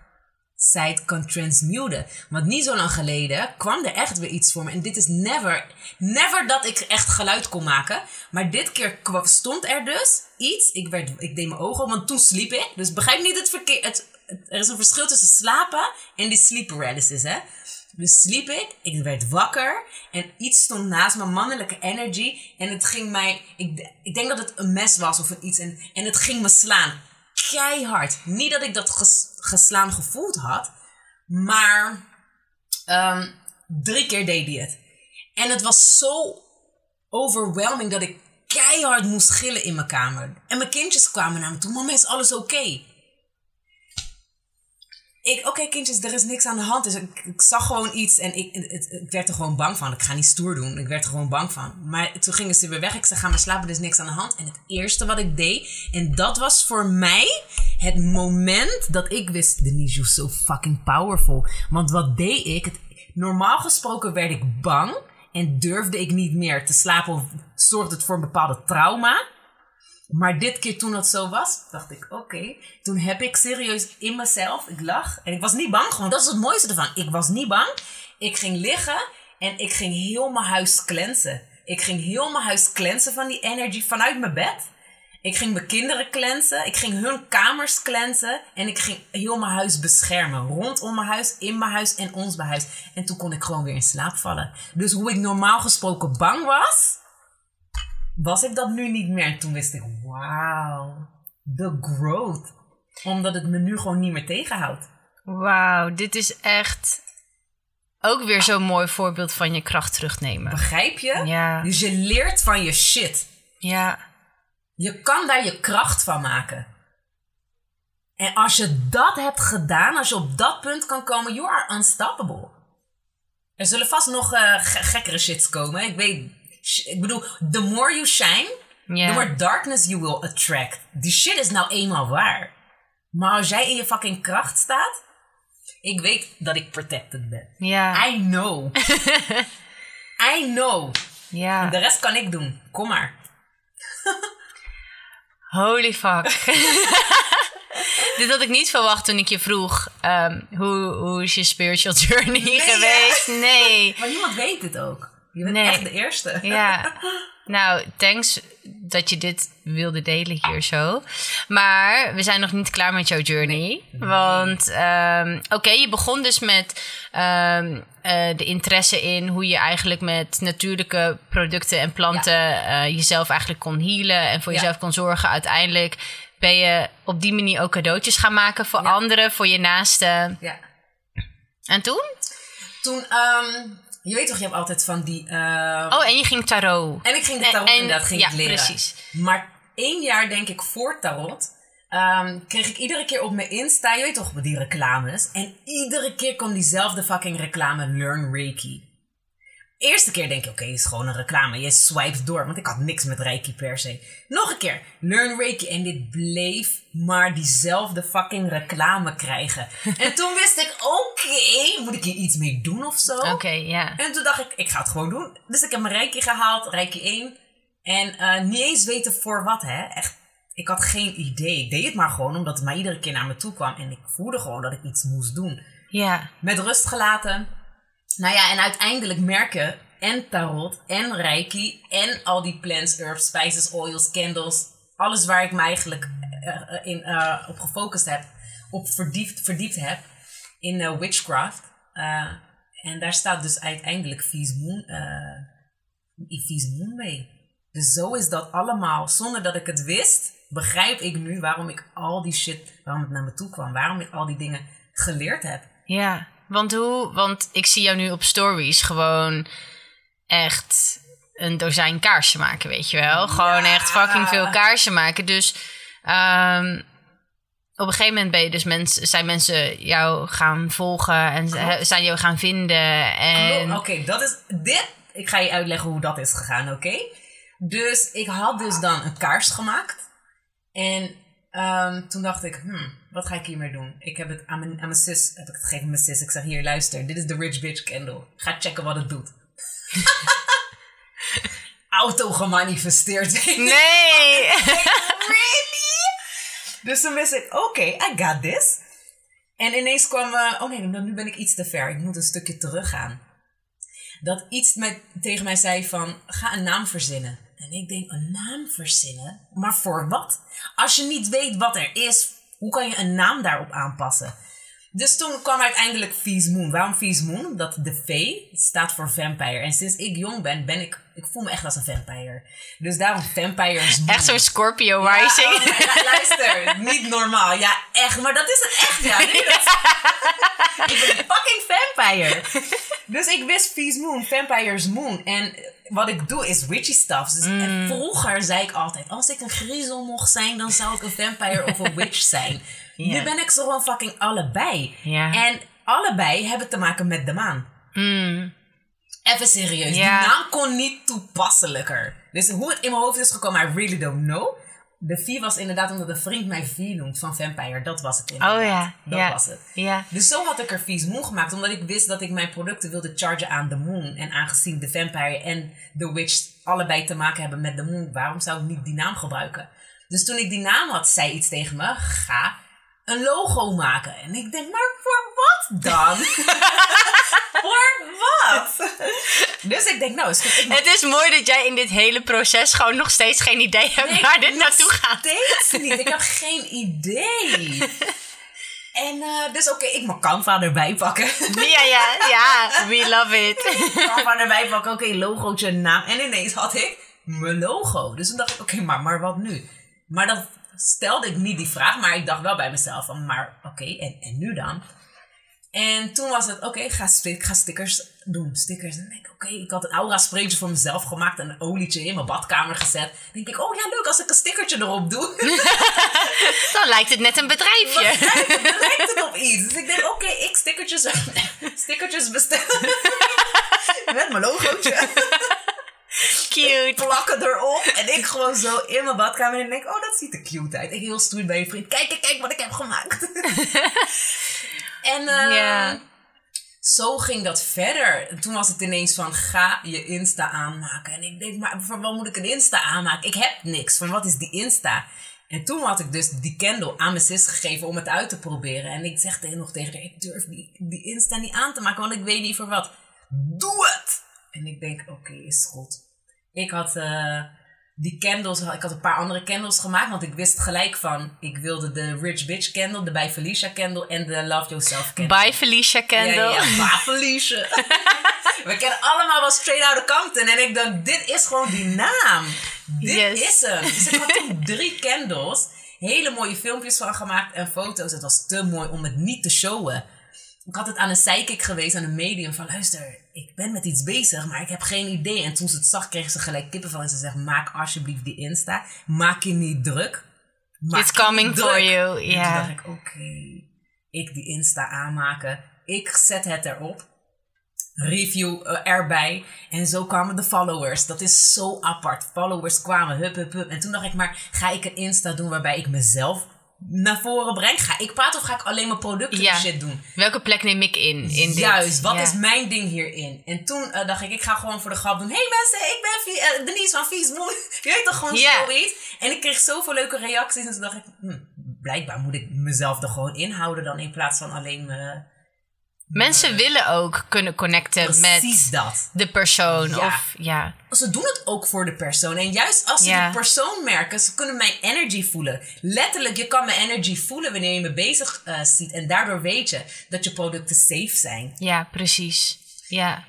side kan transmuten. Want niet zo lang geleden kwam er echt weer iets voor me. En dit is never, never dat ik echt geluid kon maken. Maar dit keer stond er dus iets. Ik, werd, ik deed mijn ogen open, want toen sliep ik. Dus begrijp niet het verkeer. Er is een verschil tussen slapen en die sleep paralysis, hè. Dus sliep ik, ik werd wakker en iets stond naast mijn mannelijke energy. En het ging mij, ik, ik denk dat het een mes was of iets. En, en het ging me slaan. Keihard. Niet dat ik dat ges- geslaan gevoeld had, maar ehm, drie keer deed hij het. En het was zo overwhelming dat ik keihard moest gillen in mijn kamer. En mijn kindjes kwamen naar me toe. Mama, is alles oké? Ik, oké kindjes, er is niks aan de hand. Dus ik, ik zag gewoon iets en ik, het, ik werd er gewoon bang van. Ik ga niet stoer doen. Ik werd er gewoon bang van. Maar toen gingen ze weer weg. Ik zei, ga slapen, er is niks aan de hand. En het eerste wat ik deed, en dat was voor mij het moment dat ik wist, Denise, you're so fucking powerful. Want wat deed ik? Normaal gesproken werd ik bang en durfde ik niet meer te slapen of zorgde het voor een bepaalde trauma. Maar dit keer toen dat zo was, dacht ik, oké. Toen heb ik serieus in mezelf, ik lag en ik was niet bang. Gewoon, dat is het mooiste ervan. Ik was niet bang. Ik ging liggen en ik ging heel mijn huis cleansen. Ik ging heel mijn huis cleansen van die energy vanuit mijn bed. Ik ging mijn kinderen cleansen. Ik ging hun kamers cleansen. En ik ging heel mijn huis beschermen. Rondom mijn huis, in mijn huis en ons huis. En toen kon ik gewoon weer in slaap vallen. Dus hoe ik normaal gesproken bang was, was ik dat nu niet meer. En toen wist ik, wauw, the growth. Omdat het me nu gewoon niet meer tegenhoudt. Wauw, dit is echt ook weer zo'n mooi voorbeeld van je kracht terugnemen. Begrijp je? Ja. Dus je leert van je shit. Ja. Je kan daar je kracht van maken. En als je dat hebt gedaan, als je op dat punt kan komen, you are unstoppable. Er zullen vast nog uh, gekkere shits komen. Ik weet, ik bedoel, the more you shine, the more darkness you will attract. Die shit is nou eenmaal waar. Maar als jij in je fucking kracht staat, ik weet dat ik protected ben. Ja. I know. I know. Ja. De rest kan ik doen. Kom maar. Holy fuck. Dit had ik niet verwacht toen ik je vroeg, ehm, hoe, hoe is je spiritual journey geweest? Nee. Maar niemand weet het ook. Je bent Nee. echt de eerste. Ja. Nou, thanks dat je dit wilde delen hier zo. Maar we zijn nog niet klaar met jouw journey. Want, ehm, oké, je begon dus met ehm, eh, de interesse in hoe je eigenlijk met natuurlijke producten en planten eh, jezelf eigenlijk kon healen en voor Ja. jezelf kon zorgen. Uiteindelijk ben je op die manier ook cadeautjes gaan maken voor anderen, voor je naasten. Ja. En toen? Toen, ehm, je weet toch, je hebt altijd van die... eh, Oh, en je ging tarot. en ik ging de en- tarot en- inderdaad ging ja, ik leren. precies. Maar één jaar, denk ik, voor tarot... ehm, kreeg ik iedere keer op mijn Insta, je weet toch, die reclames. En iedere keer kwam diezelfde fucking reclame, Learn Reiki. Eerste keer denk ik, oké, het is gewoon een reclame. Je swipes door, want ik had niks met Reiki per se. Nog een keer, Learn Reiki. En dit bleef maar diezelfde fucking reclame krijgen. en toen wist ik, oké, moet ik hier iets mee doen of zo? Oké, ja. En toen dacht ik, ik ga het gewoon doen. Dus ik heb mijn Reiki gehaald, Reiki 1. En eh, niet eens weten voor wat, hè. Echt, ik had geen idee. Ik deed het maar gewoon, omdat het maar iedere keer naar me toe kwam. En ik voelde gewoon dat ik iets moest doen. Ja. Met rust gelaten. Nou ja, en uiteindelijk merken en tarot en reiki en al die plants, herbs, spices, oils, candles. Alles waar ik me eigenlijk eh, eh, in, eh, op gefocust heb, op verdiept, verdiept heb in witchcraft. En daar staat dus uiteindelijk Vies Moon, Vies Moon mee. Dus zo is dat allemaal, zonder dat ik het wist, begrijp ik nu waarom ik al die shit, waarom het naar me toe kwam, waarom ik al die dingen geleerd heb. Ja, want hoe? Want ik zie jou nu op stories gewoon echt een dozijn kaarsen maken, weet je wel? Gewoon echt fucking veel kaarsen maken. Dus ehm, op een gegeven moment ben je dus mensen, zijn mensen jou gaan volgen en zijn jou gaan vinden. En. Oké, dat is dit. Ik ga je uitleggen hoe dat is gegaan, oké? Dus ik had dus dan een kaars gemaakt. En ehm, toen dacht ik, hmm, wat ga ik hiermee doen? Ik heb het aan mijn, aan mijn zus, heb ik het gegeven aan mijn zus. Ik zeg, hier, luister, dit is de Rich Bitch Candle. Ga checken wat het doet. Auto gemanifesteerd. nee! really? Dus toen wist ik, oké, I got this. En ineens kwam, eh, oh nee, nu ben ik iets te ver. Ik moet een stukje teruggaan. Dat iets met, tegen mij zei van, ga een naam verzinnen. En ik denk, een naam verzinnen? Maar voor wat? Als je niet weet wat er is, hoe kan je een naam daarop aanpassen? Dus toen kwam uiteindelijk Fees Moon. Waarom Fees Moon? Omdat de V staat voor vampire. En sinds ik jong ben, ben ik ik voel me echt als een vampire. Dus daarom vampires. moon. Echt zo'n Scorpio Ja, rising. oh luister, niet normaal. Ja, echt, maar dat is het echt, ja. Dat- ik ben een fucking vampire. Dus ik wist Feast Moon, Vampire's Moon. En wat ik doe is witchy stuff. Dus Mm. en vroeger zei ik altijd, als ik een griezel mocht zijn, dan zou ik een vampire of een witch zijn. Nu ben ik zo gewoon fucking allebei. En allebei hebben te maken met de maan. Mm. Even serieus, die naam kon niet toepasselijker. Dus hoe het in mijn hoofd is gekomen, I really don't know. De V was inderdaad omdat een vriend mij V noemt van Vampire. Dat was het inderdaad. Oh ja, Dat ja. was het. Ja. Dus zo had ik er Vies Moon gemaakt. Omdat ik wist dat ik mijn producten wilde chargen aan de Moon. En aangezien de Vampire en de Witch allebei te maken hebben met de Moon. Waarom zou ik niet die naam gebruiken? Dus toen ik die naam had, zei iets tegen me. Ga een logo maken. En ik denk, maar voor wat dan? voor wat? dus ik denk, nou, is. Ik mag Het is mooi dat jij in dit hele proces gewoon nog steeds geen idee hebt Nee, waar dit naartoe gaat. steeds niet. Ik heb geen idee. En eh, dus oké, ik mag Canva erbij pakken. Ja, ja, ja. We love it. Canva erbij pakken, oké, logootje, naam. En ineens had ik mijn logo. Dus toen dacht ik, oké, maar, maar wat nu? Maar dan stelde ik niet die vraag, maar ik dacht wel bij mezelf van, maar oké, en, en nu dan? En toen was het, oké, ga, sti- ga stickers doen. Stickers. En denk ik, oké, ik had een aura spreetje voor mezelf gemaakt en een olietje in mijn badkamer gezet. Dan denk ik, oh ja, leuk als ik een stickertje erop doe. Dan lijkt het net een bedrijfje. Dan lijkt het op iets. Dus ik denk, oké, ik stickertjes, stickertjes bestellen. Met mijn logootje. Cute. Plakken erop. En ik gewoon zo in mijn badkamer. En denk, oh, dat ziet er cute uit. Ik heel stoer bij je vriend. Kijk, kijk, kijk wat ik heb gemaakt. en eh, zo ging dat verder. En toen was het ineens van, ga je Insta aanmaken. En ik denk, maar voor wat moet ik een Insta aanmaken? Ik heb niks. Van wat is die Insta? En toen had ik dus die candle aan mijn zus gegeven om het uit te proberen. En ik zeg tegen- nog tegen haar, ik durf die, die Insta niet aan te maken, want ik weet niet voor wat. Doe het! En ik denk, oké, is goed. Ik had eh, die candles, ik had een paar andere candles gemaakt, want ik wist gelijk van, ik wilde de Rich Bitch candle, de Bij Felicia candle en de Love Yourself candle. Bye Felicia Candle. Ja, ja, Felicia. We kennen allemaal wel Straight Outta Compton. En ik dacht, dit is gewoon die naam. Dit Yes. is hem. Dus ik had toen drie candles. Hele mooie filmpjes van gemaakt en foto's. Het was te mooi om het niet te showen. Ik had het aan een psychic geweest, aan een medium. Van luister, ik ben met iets bezig, maar ik heb geen idee. En toen ze het zag, kreeg ze gelijk kippen van. En ze zegt, maak alsjeblieft die Insta. Maak je niet druk. Maak It's coming for you, En ja. toen dacht ik, oké, ik die Insta aanmaken. Ik zet het erop. Review eh, erbij. En zo kwamen de followers. Dat is zo apart. Followers kwamen, hup, hup, hup. En toen dacht ik, maar ga ik een Insta doen waarbij ik mezelf naar voren breng? Ga ik praten of ga ik alleen mijn producten Ja. shit doen? Welke plek neem ik in? in dit? Juist, wat Ja. is mijn ding hierin? En toen eh, dacht ik, ik ga gewoon voor de grap doen. hey mensen, ik ben eh, Denise van Vies. Je weet toch gewoon Ja. zoiets? En ik kreeg zoveel leuke reacties. En toen dacht ik, hm, blijkbaar moet ik mezelf er gewoon inhouden dan in plaats van alleen me... Mensen willen ook kunnen connecten Precies met dat. de persoon. Ja. Of ja. Ze doen het ook voor de persoon. En juist als ze Ja. de persoon merken, ze kunnen mijn energy voelen. Letterlijk, je kan mijn energy voelen wanneer je me bezig eh, ziet. En daardoor weet je dat je producten safe zijn. ja, precies. Ja.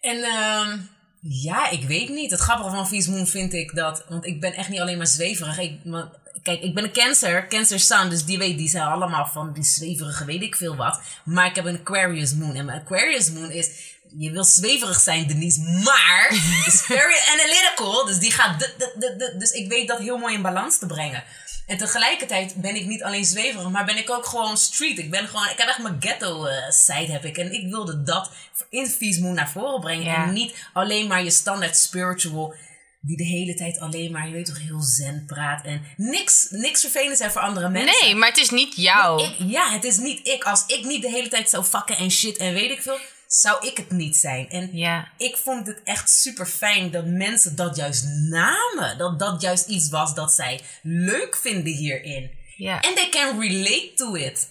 En ehm, ja, ik weet niet. Het grappige van Vies Moon vind ik dat... Want ik ben echt niet alleen maar zweverig. Ik, maar, kijk, ik ben een cancer, cancer sun. Dus die weet, die zijn allemaal van die zweverige weet ik veel wat. Maar ik heb een Aquarius Moon. En mijn Aquarius Moon is... Je wil zweverig zijn, Denise, maar is very analytical. Dus die gaat... d- d- d- d- Dus ik weet dat heel mooi in balans te brengen. En tegelijkertijd ben ik niet alleen zweverig, maar ben ik ook gewoon street. Ik ben gewoon, ik heb echt mijn ghetto eh, side heb ik. En ik wilde dat in Feast Moon naar voren brengen. Ja. En niet alleen maar je standaard spiritual, die de hele tijd alleen maar, je weet toch, heel zen praat. En niks, niks vervelends zijn voor andere mensen. Nee, maar het is niet jou. Ik, ja, het is niet ik. Als ik niet de hele tijd zou fucken en shit en weet ik veel, zou ik het niet zijn. En Ja. ik vond het echt super fijn dat mensen dat juist namen. Dat dat juist iets was dat zij leuk vinden hierin. ja. En they can relate to it.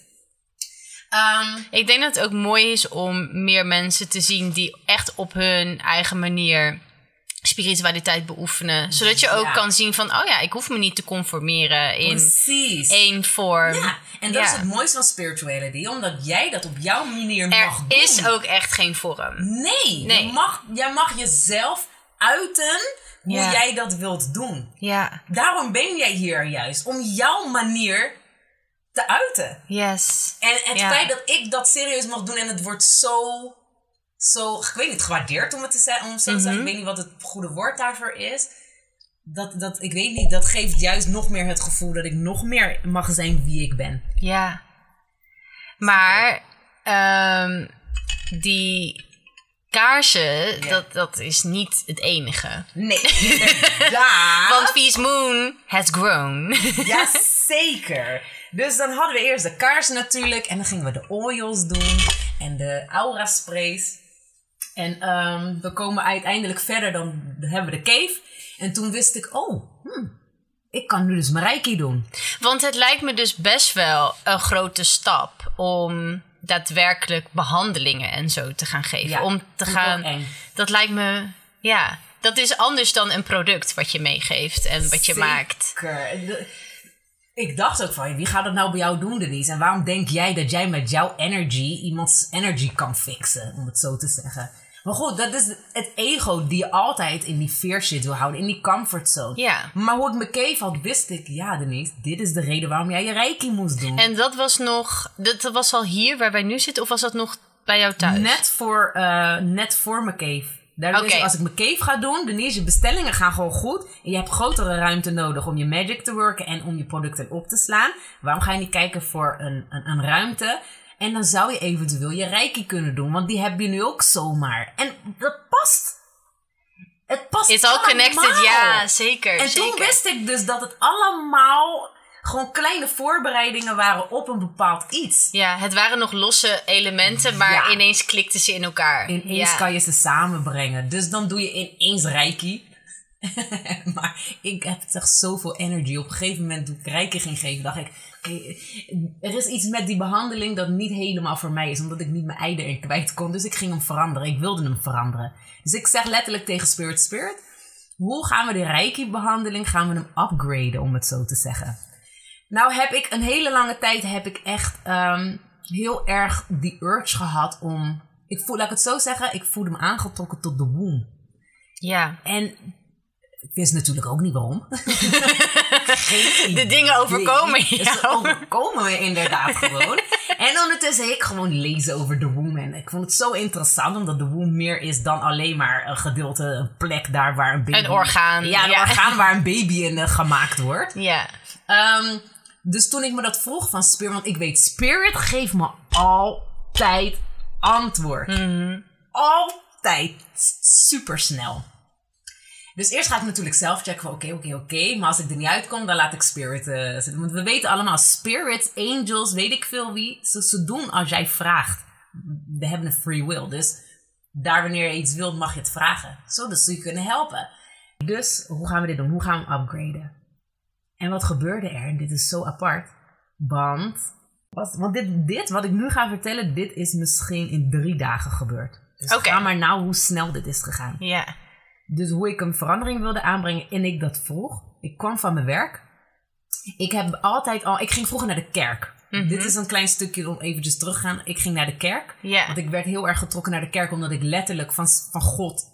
Ehm, Ik denk dat het ook mooi is om meer mensen te zien die echt op hun eigen manier spiritualiteit beoefenen. Zodat je ook Ja. kan zien van, oh ja, ik hoef me niet te conformeren in precies. één vorm. Ja, en dat Ja. is het mooiste van spirituality. Omdat jij dat op jouw manier Er mag doen. is ook echt geen vorm. Nee, Nee. Je mag, jij mag jezelf uiten hoe Ja. jij dat wilt doen. Ja, Daarom ben jij hier juist. Om jouw manier te uiten. yes. En het feit dat ik dat serieus mag doen en het wordt zo, zo ik weet niet, gewaardeerd om het te zeggen. Om het zo te zeggen. Ik weet niet wat het goede woord daarvoor is. Dat, dat, ik weet niet, dat geeft juist nog meer het gevoel dat ik nog meer mag zijn wie ik ben. Ja. Maar ehm, die kaarsen, dat, dat is niet het enige. Nee. Want Feast Moon has grown. Jazeker. Dus dan hadden we eerst de kaarsen natuurlijk. En dan gingen we de oils doen. En de aura sprays. En ehm, we komen uiteindelijk verder. Dan hebben we de cave. En toen wist ik, oh, hmm, ik kan nu dus mijn reiki doen. Want het lijkt me dus best wel een grote stap om daadwerkelijk behandelingen en zo te gaan geven. Ja, om te gaan. Dat lijkt me. Ja, dat is anders dan een product wat je meegeeft en wat je maakt. Zeker. De- Ik dacht ook van, wie gaat dat nou bij jou doen, Denise? En waarom denk jij dat jij met jouw energy iemands energy kan fixen, om het zo te zeggen? Maar goed, dat is het ego die je altijd in die fear shit wil houden, in die comfortzone. Ja. Maar hoe ik me cave had, wist ik, ja Denise, dit is de reden waarom jij je reiki moest doen. En dat was nog. Dat was al hier waar wij nu zitten, of was dat nog bij jou thuis? Net voor, eh, net voor mijn cave. Daardoor is als ik mijn cave ga doen, dan is je bestellingen gaan gewoon goed. En je hebt grotere ruimte nodig om je magic te werken en om je producten op te slaan. Waarom ga je niet kijken voor een, een, een ruimte? En dan zou je eventueel je reiki kunnen doen, want die heb je nu ook zomaar. En dat past. Het past It's all connected, allemaal. ja, zeker. En zeker. toen wist ik dus dat het allemaal gewoon kleine voorbereidingen waren op een bepaald iets. Ja, het waren nog losse elementen, maar Ja. ineens klikten ze in elkaar. Ineens ja. kan je ze samenbrengen. Dus dan doe je ineens reiki. maar ik heb echt zoveel energy. Op een gegeven moment toen ik reiki ging geven, dacht ik... er is iets met die behandeling dat niet helemaal voor mij is. Omdat ik niet mijn ei erin kwijt kon. Dus ik ging hem veranderen. Ik wilde hem veranderen. Dus ik zeg letterlijk tegen Spirit Spirit... Hoe gaan we de reiki-behandeling, gaan we hem upgraden, om het zo te zeggen. Nou heb ik een hele lange tijd heb ik echt ehm, heel erg die urge gehad om... Ik voel, laat ik het zo zeggen, ik voelde me aangetrokken tot de womb. ja. En ik wist natuurlijk ook niet waarom. De dingen overkomen jou. Ze overkomen me inderdaad gewoon. En ondertussen ik gewoon lezen over de womb. En ik vond het zo interessant, omdat de womb meer is dan alleen maar een gedeelte, een plek daar waar een baby... Een orgaan. Ja, een Ja. orgaan waar een baby in eh, gemaakt wordt. Ja. Ehm, dus toen ik me dat vroeg van Spirit, want ik weet, Spirit geeft me altijd antwoord. Altijd super snel. Dus eerst ga ik natuurlijk zelf checken van oké, oké, oké. Maar als ik er niet uitkom, dan laat ik Spirit eh, zitten. Want we weten allemaal, Spirits, angels, weet ik veel wie. Ze, ze doen als jij vraagt. We hebben een free will. Dus daar wanneer je iets wilt, mag je het vragen. Zodat ze je kunnen helpen. Dus hoe gaan we dit doen? Hoe gaan we upgraden? En wat gebeurde er? En dit is zo apart. Want, dit, dit, wat ik nu ga vertellen, dit is misschien in drie dagen gebeurd. Dus ga maar nou hoe snel dit is gegaan. Ja. Dus hoe ik een verandering wilde aanbrengen en ik dat vroeg. Ik kwam van mijn werk. Ik heb altijd al, ik ging vroeger naar de kerk. Dit is een klein stukje om eventjes terug te gaan. Ik ging naar de kerk. Want ik werd heel erg getrokken naar de kerk omdat ik letterlijk van, van God,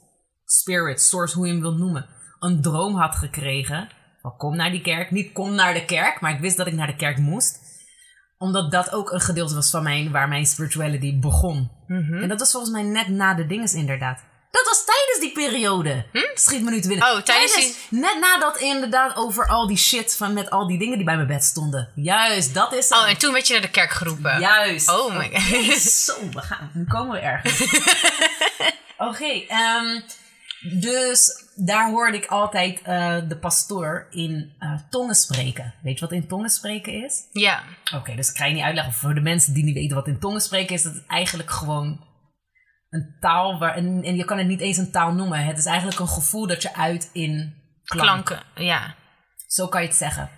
spirit, source, hoe je hem wilt noemen, een droom had gekregen. Van kom naar die kerk. Niet kom naar de kerk, maar ik wist dat ik naar de kerk moest. Omdat dat ook een gedeelte was van mijn, waar mijn spirituality begon. En dat was volgens mij net na de dinges inderdaad. Dat was tijdens die periode. Schiet me nu te winnen. Oh, tijdens Net nadat inderdaad over al die shit van met al die dingen die bij mijn bed stonden. Juist, dat is het. Oh, en toen werd je naar de kerk geroepen. Juist. Oh my god. Zo, we gaan. Nu komen we ergens. Oké, ehm, dus daar hoorde ik altijd eh, de pastoor in eh, tongen spreken. Weet je wat in tongen spreken is? Ja. Oké, dus ik ga je niet uitleggen. Voor de mensen die niet weten wat in tongen spreken is, dat het eigenlijk gewoon een taal waar. En, en je kan het niet eens een taal noemen. Het is eigenlijk een gevoel dat je uit in klank. Klanken. Ja. Zo kan je het zeggen.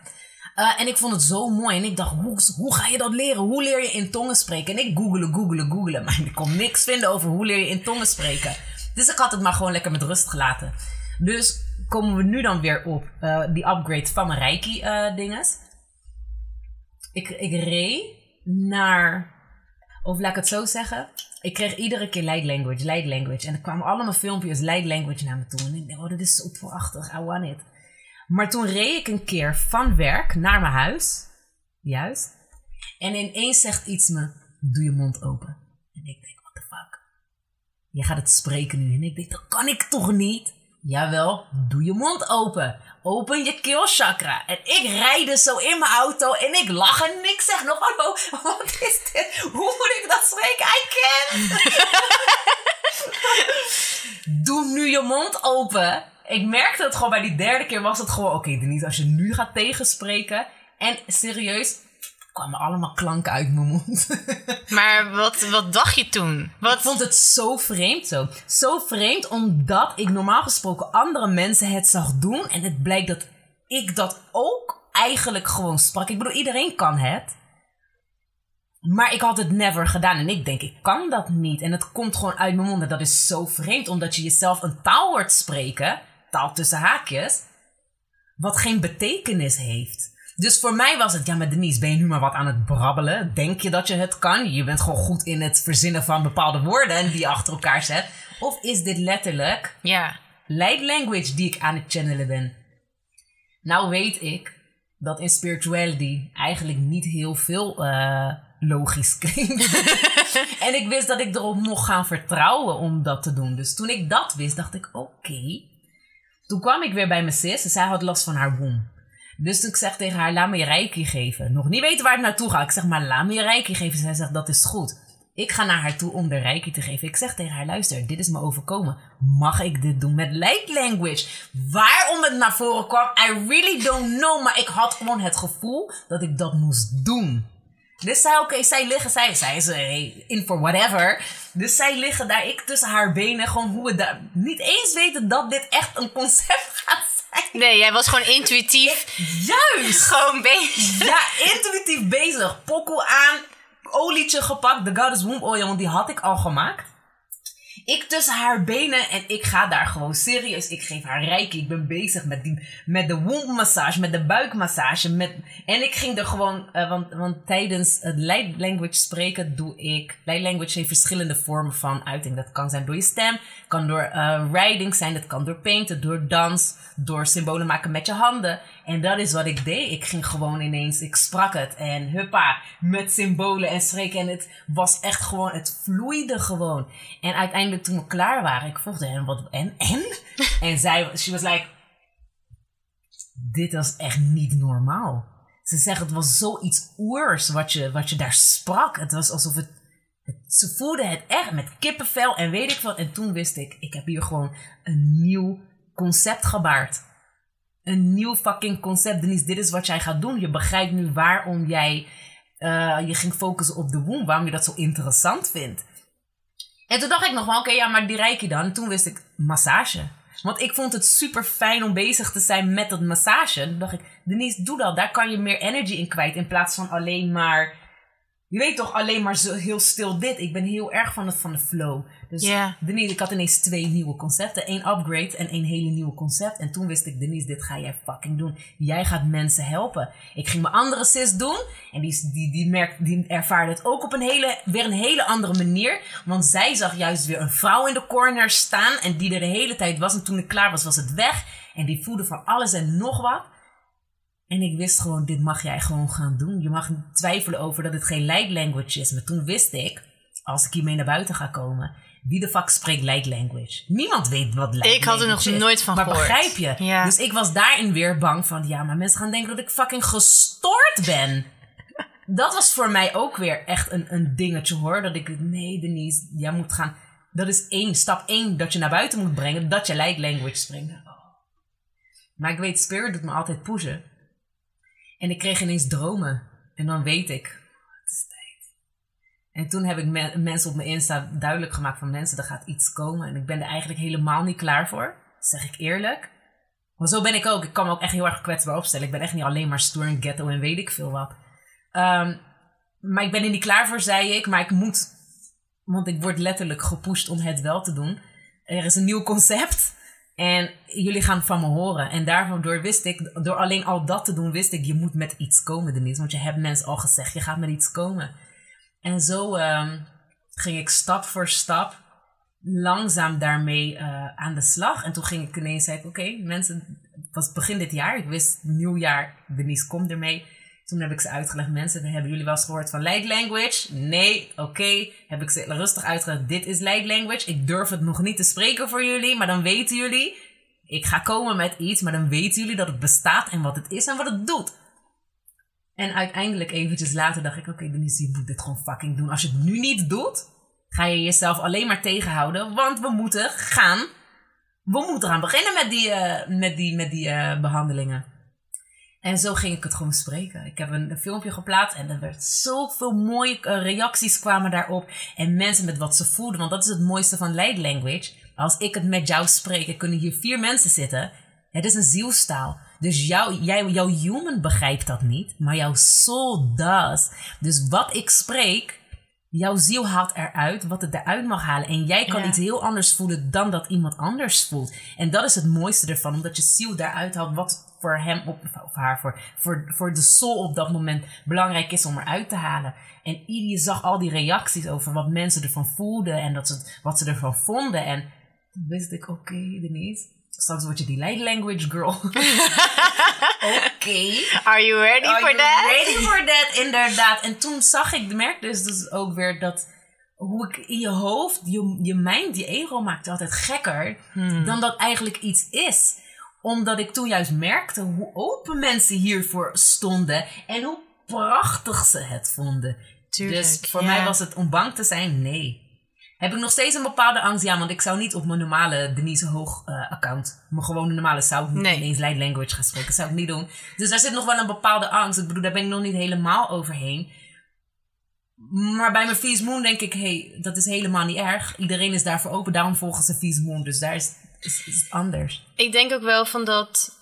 Eh, en ik vond het zo mooi. En ik dacht, hoe, hoe ga je dat leren? Hoe leer je in tongen spreken? En ik googelen, googelen, googelen. Maar ik kon niks vinden over hoe leer je in tongen spreken. Dus ik had het maar gewoon lekker met rust gelaten. Dus komen we nu dan weer op eh, die upgrade van mijn Reiki eh dinges. Ik, ik reed naar... Of laat ik het zo zeggen. Ik kreeg iedere keer light language, light language. En er kwamen allemaal filmpjes light language naar me toe. En ik dacht, oh, dit is zo prachtig, I want it. Maar toen reed ik een keer van werk naar mijn huis. Juist. En ineens zegt iets me, doe je mond open. En ik denk, what the fuck? Je gaat het spreken nu. En ik denk, dat kan ik toch niet? Jawel, doe je mond open. Open je keelchakra. En ik rijd dus zo in mijn auto en ik lach en ik zeg nog, hallo, wat is dit? Hoe moet ik dat spreken? I can't. doe nu je mond open. Ik merkte het gewoon bij die derde keer was het gewoon, oké Denise, als je nu gaat tegenspreken. En serieus, kwamen allemaal klanken uit mijn mond. Maar wat, wat dacht je toen? Wat? Ik vond het zo vreemd zo. Zo vreemd omdat ik normaal gesproken andere mensen het zag doen. En het blijkt dat ik dat ook eigenlijk gewoon sprak. Ik bedoel, iedereen kan het. Maar ik had het never gedaan. En ik denk, ik kan dat niet. En het komt gewoon uit mijn mond. En dat is zo vreemd. Omdat je jezelf een taal hoort spreken. Taal tussen haakjes. Wat geen betekenis heeft. Dus voor mij was het, ja, maar Denise, ben je nu maar wat aan het brabbelen? Denk je dat je het kan? Je bent gewoon goed in het verzinnen van bepaalde woorden en die je achter elkaar zet. Of is dit letterlijk Ja. light language die ik aan het channelen ben? Nou weet ik dat in spirituality eigenlijk niet heel veel eh, logisch klinkt. en ik wist dat ik erop mocht gaan vertrouwen om dat te doen. Dus toen ik dat wist, dacht ik, oké. Toen kwam ik weer bij mijn zus en zij had last van haar womb. Dus ik zeg tegen haar, laat me je reiki geven. Nog niet weten waar ik naartoe ga. Ik zeg, maar laat me je reiki geven. Zij zegt, dat is goed. Ik ga naar haar toe om de reiki te geven. Ik zeg tegen haar, luister, dit is me overkomen. Mag ik dit doen met light language? Waarom het naar voren kwam, I really don't know. Maar ik had gewoon het gevoel dat ik dat moest doen. Dus zij, oké, zij liggen, zij, zij is eh, in for whatever. Dus zij liggen daar, ik tussen haar benen. Gewoon hoe we daar niet eens weten dat dit echt een concept gaat. Nee, jij was gewoon intuïtief Juist! gewoon bezig. Ja, intuïtief bezig. Pokkel aan, olietje gepakt, de Goddess Womb Oil, want die had ik al gemaakt. Ik tussen haar benen en ik ga daar gewoon serieus. Ik geef haar reiki. Ik ben bezig met, die, met de wombmassage, met de buikmassage. Met, en ik ging er gewoon, eh, want, want tijdens het light language spreken doe ik. Light language heeft verschillende vormen van uiting. Dat kan zijn door je stem, kan door eh writing zijn, dat kan door painten, door dans, door symbolen maken met je handen. En dat is wat ik deed. Ik ging gewoon ineens, ik sprak het en huppa, met symbolen en spreken. En het was echt gewoon, het vloeide gewoon. En uiteindelijk toen we klaar waren, ik vroeg hen wat, en, en? en zij, she was like, dit was echt niet normaal. Ze zegt, het was zoiets oers wat je, wat je daar sprak. Het was alsof het, het, ze voelde het echt met kippenvel en weet ik wat. En toen wist ik, ik heb hier gewoon een nieuw concept gebaard. Een nieuw fucking concept. Denise, dit is wat jij gaat doen. Je begrijpt nu waarom jij eh, je ging focussen op de womb. Waarom je dat zo interessant vindt. En toen dacht ik nog wel, oké, ja, maar die reiki dan. En toen wist ik, massage. Want ik vond het super fijn om bezig te zijn met dat massage. Toen dacht ik, Denise, doe dat. Daar kan je meer energy in kwijt. In plaats van alleen maar... Je weet toch, alleen maar zo heel stil dit. Ik ben heel erg van, het, van de flow. Dus. Denise, ik had ineens twee nieuwe concepten. één upgrade en één hele nieuwe concept. En toen wist ik, Denise, dit ga jij fucking doen. Jij gaat mensen helpen. Ik ging mijn andere sis doen. En die, die, die, merkt, die ervaarde het ook op een hele, weer een hele andere manier. Want zij zag juist weer een vrouw in de corner staan. En die er de hele tijd was. En toen ik klaar was, was het weg. En die voelde van alles en nog wat. En ik wist gewoon, dit mag jij gewoon gaan doen. Je mag niet twijfelen over dat het geen light language is. Maar toen wist ik, als ik hiermee naar buiten ga komen, wie de fuck spreekt light language? Niemand weet wat light Ik had er language nog is. nooit van maar gehoord. begrijp je? Ja. Dus ik was daarin weer bang van, ja, maar mensen gaan denken dat ik fucking gestoord ben. dat was voor mij ook weer echt een, een dingetje hoor. Dat ik, nee Denise, jij moet gaan. Dat is één, stap één, dat je naar buiten moet brengen, dat je light language spreekt. Oh. Maar ik weet, Spirit doet me altijd pushen. En ik kreeg ineens dromen. En dan weet ik, het is tijd. En toen heb ik me- mensen op mijn Insta duidelijk gemaakt van mensen, er gaat iets komen. En ik ben er eigenlijk helemaal niet klaar voor. Zeg ik eerlijk. Maar zo ben ik ook. Ik kan me ook echt heel erg kwetsbaar opstellen. Ik ben echt niet alleen maar stoer en ghetto en weet ik veel wat. Ehm, maar ik ben er niet klaar voor, zei ik. Maar ik moet. Want ik word letterlijk gepusht om het wel te doen. Er is een nieuw concept. En jullie gaan van me horen. En daardoor wist ik, door alleen al dat te doen, wist ik, je moet met iets komen, Denise. Want je hebt mensen al gezegd, je gaat met iets komen. En zo, ehm, ging ik stap voor stap langzaam daarmee eh, aan de slag. En toen ging ik ineens zeggen, oké, mensen, het was begin dit jaar. Ik wist, nieuwjaar, Denise komt ermee. Toen heb ik ze uitgelegd, mensen, hebben jullie wel eens gehoord van light language? Nee, oké. Heb ik ze rustig uitgelegd, dit is light language. Ik durf het nog niet te spreken voor jullie, maar dan weten jullie. Ik ga komen met iets, maar dan weten jullie dat het bestaat en wat het is en wat het doet. En uiteindelijk eventjes later dacht ik, oké Denise, je moet dit gewoon fucking doen. Als je het nu niet doet, ga je jezelf alleen maar tegenhouden. Want we moeten gaan, we moeten gaan beginnen met die, uh, met die, met die uh, behandelingen. En zo ging ik het gewoon spreken. Ik heb een, een filmpje geplaatst en er werd zoveel mooie uh, reacties kwamen daarop. En mensen met wat ze voelden, want dat is het mooiste van light language. Als ik het met jou spreek, er kunnen hier vier mensen zitten. Het is een zielstaal. Dus jou, jij, jouw human begrijpt dat niet, maar jouw soul does. Dus wat ik spreek, jouw ziel haalt eruit wat het eruit mag halen. En jij kan Ja. iets heel anders voelen dan dat iemand anders voelt. En dat is het mooiste ervan, omdat je ziel daaruit haalt wat voor hem op, of haar, voor, voor, voor de soul op dat moment belangrijk is om eruit te halen. En je zag al die reacties over wat mensen ervan voelden en dat ze, wat ze ervan vonden. En toen wist ik, oké, Denise, straks word je die light language girl. oké. Are you ready Are for you that? Ready for that, inderdaad. En toen zag ik, merkte dus, dus ook weer dat hoe ik in je hoofd, je, je mind, je ego maakt altijd gekker Hmm. dan dat eigenlijk iets is. Omdat ik toen juist merkte hoe open mensen hiervoor stonden en hoe prachtig ze het vonden. Tuurlijk, dus voor ja. mij was het om bang te zijn, nee. Heb ik nog steeds een bepaalde angst? Ja, want ik zou niet op mijn normale Denise Hoog eh, account, mijn gewone normale, zou ik niet Nee. ineens light language gaan spreken. zou ik niet doen. Dus daar zit nog wel een bepaalde angst. Ik bedoel, daar ben ik nog niet helemaal overheen. Maar bij mijn Feast Moon denk ik, hey, dat is helemaal niet erg. Iedereen is daarvoor open, daarom volgen ze Feast Moon. Dus daar is, is, is het anders. Ik denk ook wel van dat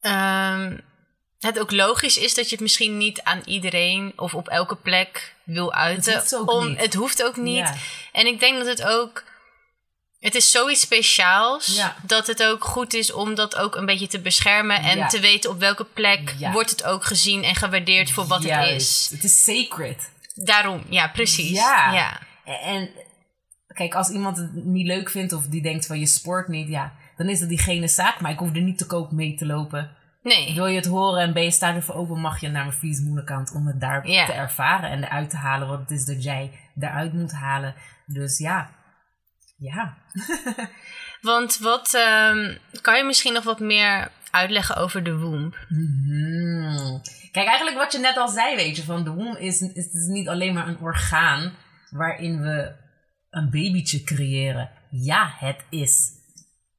ehm, het ook logisch is dat je het misschien niet aan iedereen of op elke plek wil uiten. Het hoeft ook om, niet. Het hoeft ook niet. Ja. En ik denk dat het ook. Het is zoiets speciaals Ja. dat het ook goed is om dat ook een beetje te beschermen en Ja. te weten op welke plek wordt het ook gezien en gewaardeerd voor wat het is. Het is sacred. Daarom, ja, precies. Ja. ja. En kijk, als iemand het niet leuk vindt of die denkt van je sport niet, ja, dan is dat diegene zaak. Maar ik hoef er niet te koop mee te lopen. Nee. Wil je het horen en ben je sta ervoor open, mag je naar mijn Moon account om het daar te ervaren en eruit te halen wat het is dat jij eruit moet halen. Dus ja, ja. Want wat ehm, kan je misschien nog wat meer uitleggen over de womb? Mhm. Kijk, eigenlijk wat je net al zei, weet je, van de womb is, is, is niet alleen maar een orgaan waarin we een babytje creëren. Ja, het is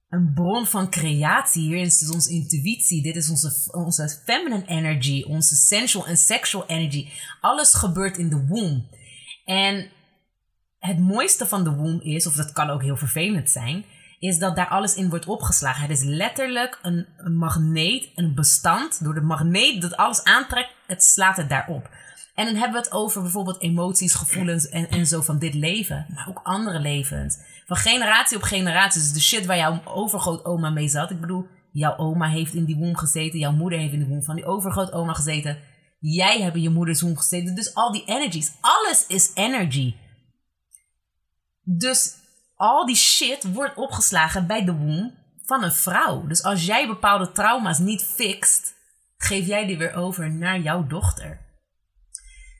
een bron van creatie. Hier is onze intuïtie. Dit is onze, onze feminine energy, onze sensual en sexual energy. Alles gebeurt in de womb. En het mooiste van de womb is, of dat kan ook heel vervelend zijn, is dat daar alles in wordt opgeslagen. Het is letterlijk een, een magneet, een bestand. Door de magneet dat alles aantrekt, het slaat het daarop. En dan hebben we het over bijvoorbeeld emoties, gevoelens en, en zo van dit leven. Maar ook andere levens. Van generatie op generatie. Dus de shit waar jouw overgrootoma mee zat. Ik bedoel, jouw oma heeft in die womb gezeten. Jouw moeder heeft in de womb van die overgrootoma gezeten. Jij hebt in je moeders womb gezeten. Dus al die energies. Alles is energy. Dus al die shit wordt opgeslagen bij de womb van een vrouw. Dus als jij bepaalde trauma's niet fixt, geef jij die weer over naar jouw dochter.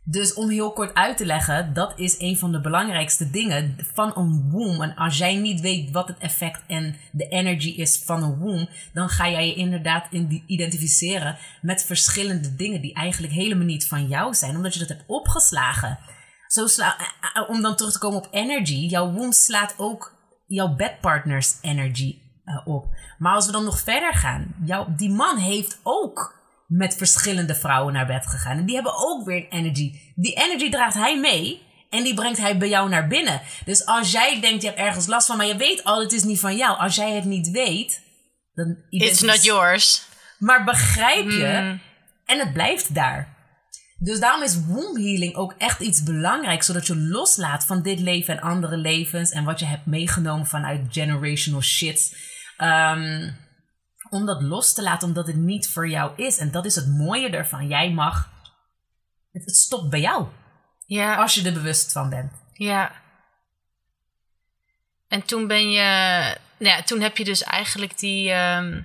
Dus om heel kort uit te leggen, dat is een van de belangrijkste dingen van een womb. En als jij niet weet wat het effect en de energy is van een womb, dan ga jij je inderdaad in- identificeren met verschillende dingen die eigenlijk helemaal niet van jou zijn, omdat je dat hebt opgeslagen. Zo sla, eh, eh, om dan terug te komen op energy, jouw womb slaat ook jouw bedpartners energy eh, op. Maar als we dan nog verder gaan, jouw, die man heeft ook met verschillende vrouwen naar bed gegaan. En die hebben ook weer een energy. Die energy draagt hij mee en die brengt hij bij jou naar binnen. Dus als jij denkt, je hebt ergens last van, maar je weet al, het is niet van jou. Als jij het niet weet, dan... It's not yours. Maar begrijp je, Hmm. en het blijft daar. Dus daarom is womb healing ook echt iets belangrijks, zodat je loslaat van dit leven en andere levens en wat je hebt meegenomen vanuit generational shits. Ehm, om dat los te laten, omdat het niet voor jou is. En dat is het mooie ervan. Jij mag. Het, het stopt bij jou. Ja. Als je er bewust van bent. Ja. En toen ben je... Nou ja, toen heb je dus eigenlijk die... ehm,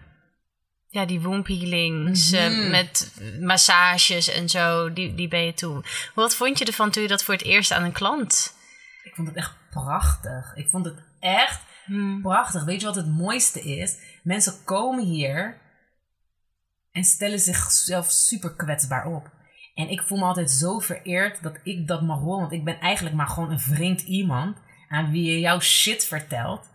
ja, die womb healings Mhm. met massages en zo, die, die ben je toe. Wat vond je ervan toen je dat voor het eerst aan een klant? Ik vond het echt prachtig. Ik vond het echt prachtig. Weet je wat het mooiste is? Mensen komen hier en stellen zichzelf super kwetsbaar op. En ik voel me altijd zo vereerd dat ik dat mag horen. Want ik ben eigenlijk maar gewoon een vreemd iemand aan wie je jouw shit vertelt.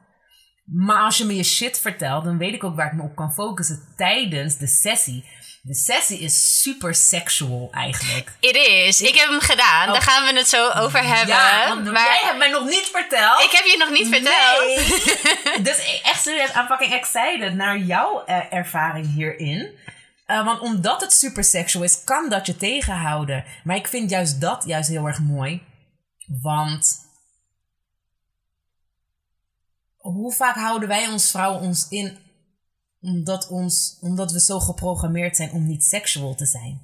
Maar als je me je shit vertelt, dan weet ik ook waar ik me op kan focussen tijdens de sessie. De sessie is super sexual eigenlijk. It is. Ik heb hem gedaan. Daar gaan we het zo over hebben. Oh. Ja, want maar jij hebt mij nog niet verteld. ik heb je nog niet verteld. Nee. dus echt serieus, I'm fucking excited naar jouw eh, ervaring hierin. Eh, want omdat het super sexual is, kan dat je tegenhouden. Maar ik vind juist dat juist heel erg mooi. Want hoe vaak houden wij ons vrouwen ons in omdat, ons, omdat we zo geprogrammeerd zijn om niet sexual te zijn?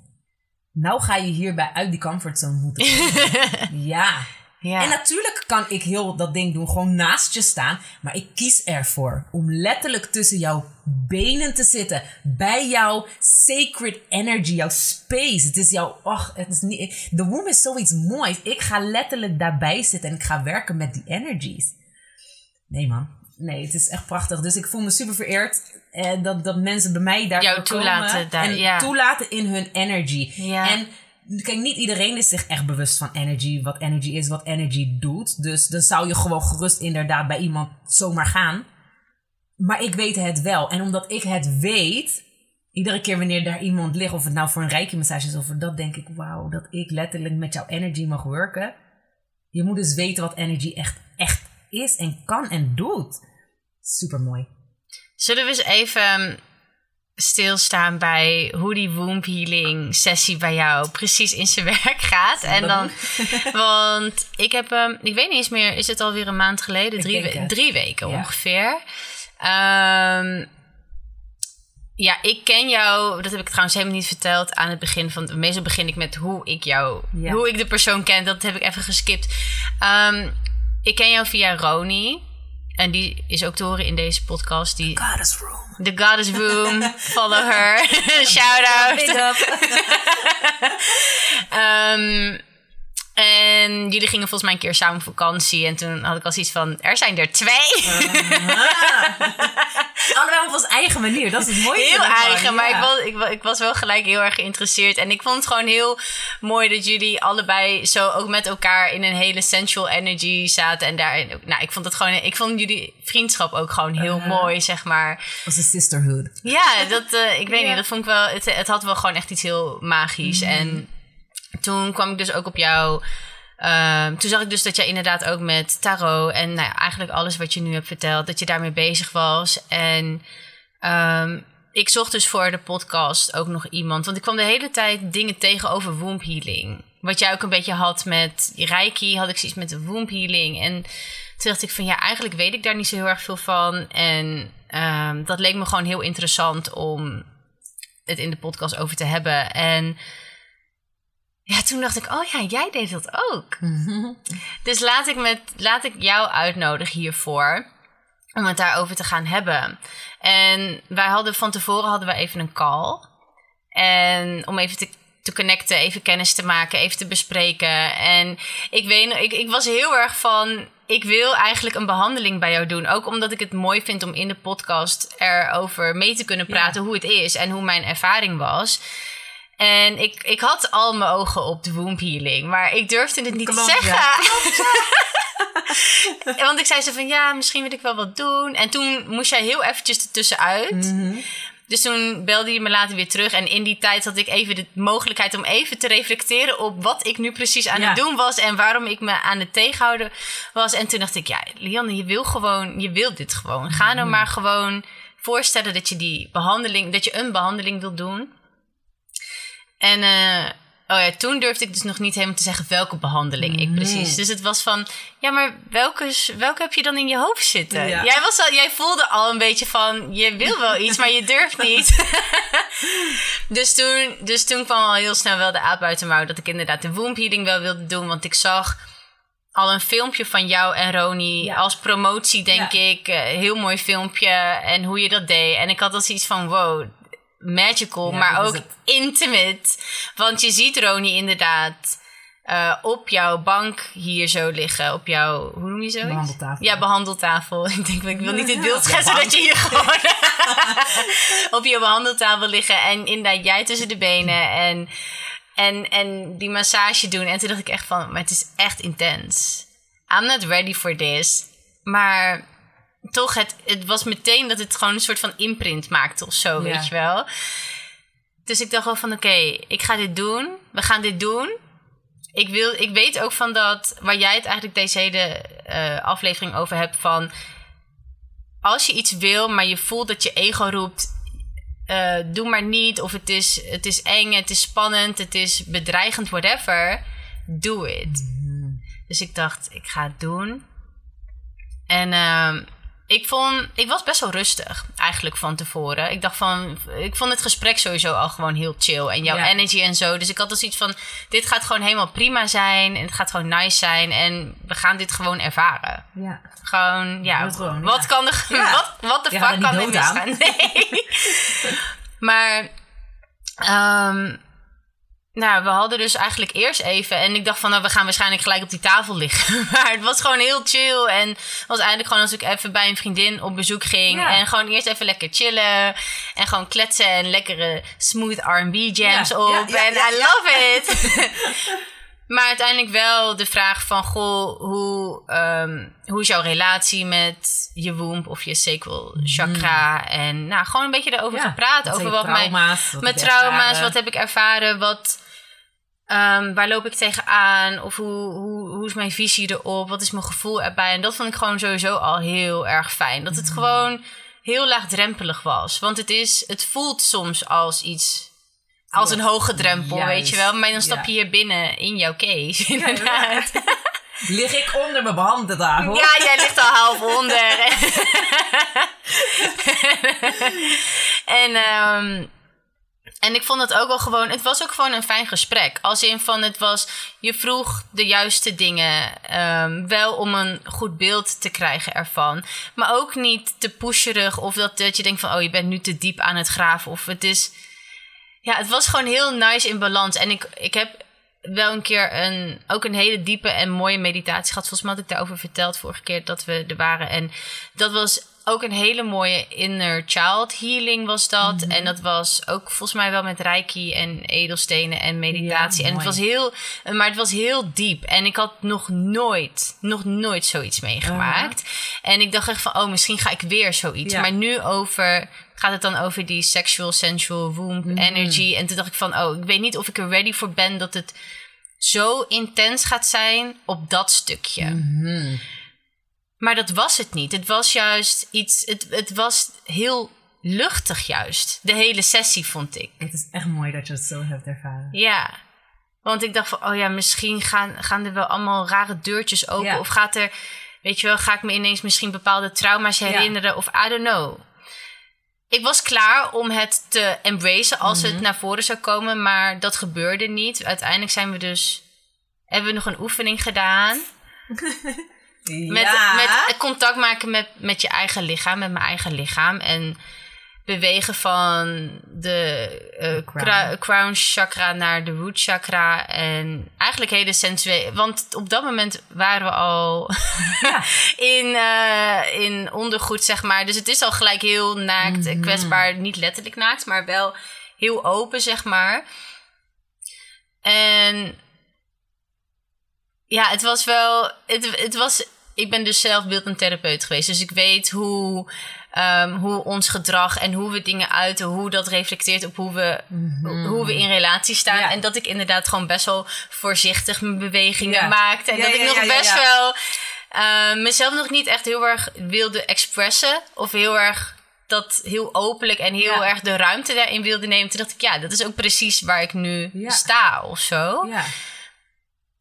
Nou ga je hierbij uit die comfortzone moeten. komen. ja. Ja. En natuurlijk kan ik heel dat ding doen, gewoon naast je staan. Maar ik kies ervoor om letterlijk tussen jouw benen te zitten. Bij jouw sacred energy, jouw space. Het is jouw, ach, het is niet, de womb is zoiets moois. Ik ga letterlijk daarbij zitten en ik ga werken met die energies. Nee man, nee, het is echt prachtig. Dus ik voel me super vereerd eh, dat, dat mensen bij mij daar Jou toelaten daar, en ja. toelaten in hun energy. Ja. En Kijk, niet iedereen is zich echt bewust van energy, wat energy is, wat energy doet. Dus dan zou je gewoon gerust inderdaad bij iemand zomaar gaan. Maar ik weet het wel. En omdat ik het weet, iedere keer wanneer daar iemand ligt, of het nou voor een rijke massage is of voor dat, denk ik, wauw, dat ik letterlijk met jouw energy mag werken. Je moet dus weten wat energy echt, echt is en kan en doet. Super mooi. Zullen we eens even stilstaan bij hoe die womb healing sessie bij jou precies in zijn werk gaat. En dan, want ik heb hem, ik weet niet eens meer, is het alweer een maand geleden? Drie, we- drie weken Ja. ongeveer. Ehm, ja, ik ken jou, dat heb ik trouwens helemaal niet verteld aan het begin van. Meestal begin ik met hoe ik jou, Ja. hoe ik de persoon ken. Dat heb ik even geskipt. Ehm, ik ken jou via Roni. En die is ook te horen in deze podcast. Die, Goddess room. The Goddess Room. Follow her. Shout out. Big up. Ehm, en jullie gingen volgens mij een keer samen op vakantie. En toen had ik al zoiets van: er zijn er twee. Allemaal op onze eigen manier. Dat is het mooiste. heel eigen. Maar ja. ik was, ik, wa- ik was wel gelijk heel erg geïnteresseerd. En ik vond het gewoon heel mooi dat jullie allebei zo ook met elkaar in een hele sensual energy zaten. En daarin ook. Nou, ik vond het gewoon. Ik vond jullie vriendschap ook gewoon heel mooi, zeg maar. Als een sisterhood. Ja, dat, eh, ik weet Ja. niet. Dat vond ik wel. Het, het had wel gewoon echt iets heel magisch. En toen kwam ik dus ook op jou. ehm, toen zag ik dus dat jij inderdaad ook met tarot en nou eigenlijk alles wat je nu hebt verteld, dat je daarmee bezig was. En ehm, ik zocht dus voor de podcast ook nog iemand. Want ik kwam de hele tijd dingen tegen over womb healing. Wat jij ook een beetje had met Reiki, had ik zoiets met de womb healing. En toen dacht ik van ja, eigenlijk weet ik daar niet zo heel erg veel van. En ehm, dat leek me gewoon heel interessant om het in de podcast over te hebben. En ja, toen dacht ik, oh ja, jij deed dat ook. Dus laat ik, met, laat ik jou uitnodigen hiervoor. Om het daarover te gaan hebben. En wij hadden van tevoren hadden we even een call. En om even te, te connecten, even kennis te maken, even te bespreken. En ik weet ik, ik was heel erg van. Ik wil eigenlijk een behandeling bij jou doen. Ook omdat ik het mooi vind om in de podcast erover mee te kunnen praten hoe het is en hoe mijn ervaring was. En ik, ik had al mijn ogen op de womb healing, maar ik durfde het niet te zeggen. ja. Want ik zei zo van ja, misschien wil ik wel wat doen. En toen moest jij heel eventjes ertussenuit. Mhm. Dus toen belde je me later weer terug. En in die tijd had ik even de mogelijkheid om even te reflecteren op wat ik nu precies aan Ja. het doen was. En waarom ik me aan het tegenhouden was. En toen dacht ik, ja, Lianne, je wil gewoon, je wil dit gewoon. Ga Mhm. nou maar gewoon voorstellen dat je die behandeling, dat je een behandeling wil doen. En eh, Oh ja, toen durfde ik dus nog niet helemaal te zeggen welke behandeling ik precies. Dus het was van, ja, maar welke, welke heb je dan in je hoofd zitten? Ja. Jij, was al, jij voelde al een beetje van, je wil wel iets, maar je durft niet. dus, toen, dus toen kwam al heel snel wel de aap uit de mouw dat ik inderdaad de womb healing wel wilde doen. Want ik zag al een filmpje van jou en Roni Ja. als promotie, denk Ja. ik. Eh, heel mooi filmpje en hoe je dat deed. En ik had al zoiets van, wow, magical, Ja, maar ook intimate. Want je ziet Roni inderdaad eh, op jouw bank hier zo liggen. Op jouw, hoe noem je zoiets? Behandeltafel. Ja, behandeltafel. Ik denk, ik wil niet het Ja, beeld schetsen dat je hier gewoon op je behandeltafel liggen. En inderdaad jij tussen de benen. En, en, en die massage doen. En toen dacht ik echt van, maar het is echt intens. I'm not ready for this. Maar toch, het, het was meteen dat het gewoon een soort van imprint maakte of zo, weet je wel. Dus ik dacht wel van, oké, ik ga dit doen. We gaan dit doen. Ik, wil, ik weet ook van dat, waar jij het eigenlijk deze hele eh, aflevering over hebt, van als je iets wil, maar je voelt dat je ego roept, eh, doe maar niet, of het is, het is eng, het is spannend, het is bedreigend, whatever, do it. Dus ik dacht, ik ga het doen. En ehm, ik, vond, ik was best wel rustig eigenlijk van tevoren. Ik dacht van, ik vond het gesprek sowieso al gewoon heel chill. En jouw Ja. energy en zo. Dus ik had dus iets van, dit gaat gewoon helemaal prima zijn. En het gaat gewoon nice zijn. En we gaan dit gewoon ervaren. Ja. Gewoon, ja, gewoon, wat ja. kan er, Ja. wat, wat de fuck kan er misgaan? Nee. maar, ehm, nou, we hadden dus eigenlijk eerst even... En ik dacht van, nou, we gaan waarschijnlijk gelijk op die tafel liggen. Maar het was gewoon heel chill. En het was eigenlijk gewoon als ik even bij een vriendin op bezoek ging. Ja. En gewoon eerst even lekker chillen. En gewoon kletsen en lekkere smooth R&B jams Ja, op. ja, en I love it. Maar uiteindelijk wel de vraag van, goh, hoe, ehm, hoe is jouw relatie met je womb of je sacral chakra? En nou, gewoon een beetje daarover Ja, gepraat. Over wat mijn, trauma's, wat mijn trauma's, wat heb ik ervaren, wat, ehm, waar loop ik tegenaan? Of hoe, hoe, hoe is mijn visie erop? Wat is mijn gevoel erbij? En dat vond ik gewoon sowieso al heel erg fijn. Dat het Mhm. gewoon heel laagdrempelig was. Want het, is, het voelt soms als iets... Als een hoge drempel, weet je wel. Maar dan stap ja. je hier binnen in jouw case, inderdaad. Lig ik onder mijn behandeltafel? Ja, jij ligt al half onder. en, ehm, en ik vond het ook wel gewoon... Het was ook gewoon een fijn gesprek. Als in van het was... Je vroeg de juiste dingen. ehm, wel om een goed beeld te krijgen ervan. Maar ook niet te pusherig. Of dat, dat je denkt van... Oh, je bent nu te diep aan het graven. Of het is... Ja, het was gewoon heel nice in balans. En ik, ik heb wel een keer een, ook een hele diepe en mooie meditatie gehad. Volgens mij had ik daarover verteld vorige keer dat we er waren. En dat was ook een hele mooie inner child healing was dat. Mhm. En dat was ook volgens mij wel met reiki en edelstenen en meditatie. Ja, en het was heel, maar het was heel diep. En ik had nog nooit, nog nooit zoiets meegemaakt. En ik dacht echt van, oh, misschien ga ik weer zoiets. Ja. Maar nu over gaat het dan over die sexual, sensual womb Mhm. energy. En toen dacht ik van, oh, ik weet niet of ik er ready voor ben dat het zo intens gaat zijn op dat stukje. Mhm. Maar dat was het niet. Het was juist iets, het, het was heel luchtig juist. De hele sessie vond ik. Het is echt mooi dat je het zo hebt ervaren. Ja. Want ik dacht van, oh ja, misschien gaan, gaan er wel allemaal rare deurtjes open. Ja. Of gaat er, weet je wel, ga ik me ineens misschien bepaalde trauma's herinneren. Of I don't know. Ik was klaar om het te embracen als Mhm. het naar voren zou komen. Maar dat gebeurde niet. Uiteindelijk zijn we dus, hebben we nog een oefening gedaan. Met, ja. met contact maken met, met je eigen lichaam, met mijn eigen lichaam. En bewegen van de eh, crown. chakra naar de root chakra. En eigenlijk hele sensueel. Want op dat moment waren we al Ja. in, eh, in ondergoed, zeg maar. Dus het is al gelijk heel naakt, en kwetsbaar. Niet letterlijk naakt, maar wel heel open, zeg maar. En ja, het was wel. Het, het was, ik ben dus zelf beeld- en therapeut geweest. Dus ik weet hoe, ehm, hoe ons gedrag en hoe we dingen uiten, hoe dat reflecteert op hoe we, hoe we in relatie staan. Ja. En dat ik inderdaad gewoon best wel voorzichtig mijn bewegingen Ja. maakte. En Ja, dat ik nog best wel eh, mezelf nog niet echt heel erg wilde expressen. Of heel erg dat heel openlijk en heel Ja. erg de ruimte daarin wilde nemen. Toen dacht ik, ja, dat is ook precies waar ik nu Ja. sta of zo. Ja.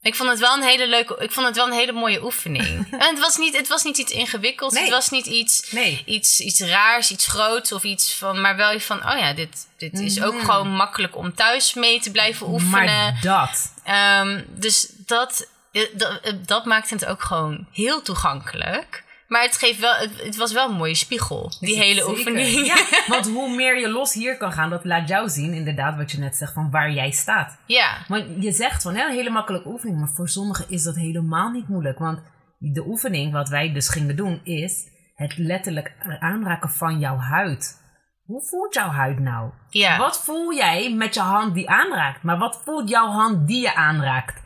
Ik vond het wel een hele leuke, ik vond het wel een hele mooie oefening. en het was niet, het was niet iets ingewikkelds. Nee. Het was niet iets, Nee. iets, iets raars, iets groots of iets van, maar wel van, oh ja, dit, dit is ook Mhm. gewoon makkelijk om thuis mee te blijven oefenen. Maar dat. Ehm, dus dat, eh, dat, eh, dat maakt het ook gewoon heel toegankelijk. Maar het, geeft wel, het, het was wel een mooie spiegel, die hele zeker. oefening. Ja, want hoe meer je los hier kan gaan, dat laat jou zien, inderdaad, wat je net zegt, van waar jij staat. ja. Want je zegt van hè, een hele makkelijke oefening, maar voor sommigen is dat helemaal niet moeilijk. Want de oefening, wat wij dus gingen doen, is het letterlijk aanraken van jouw huid. Hoe voelt jouw huid nou? Ja. Wat voel jij met je hand die aanraakt? Maar wat voelt jouw hand die je aanraakt?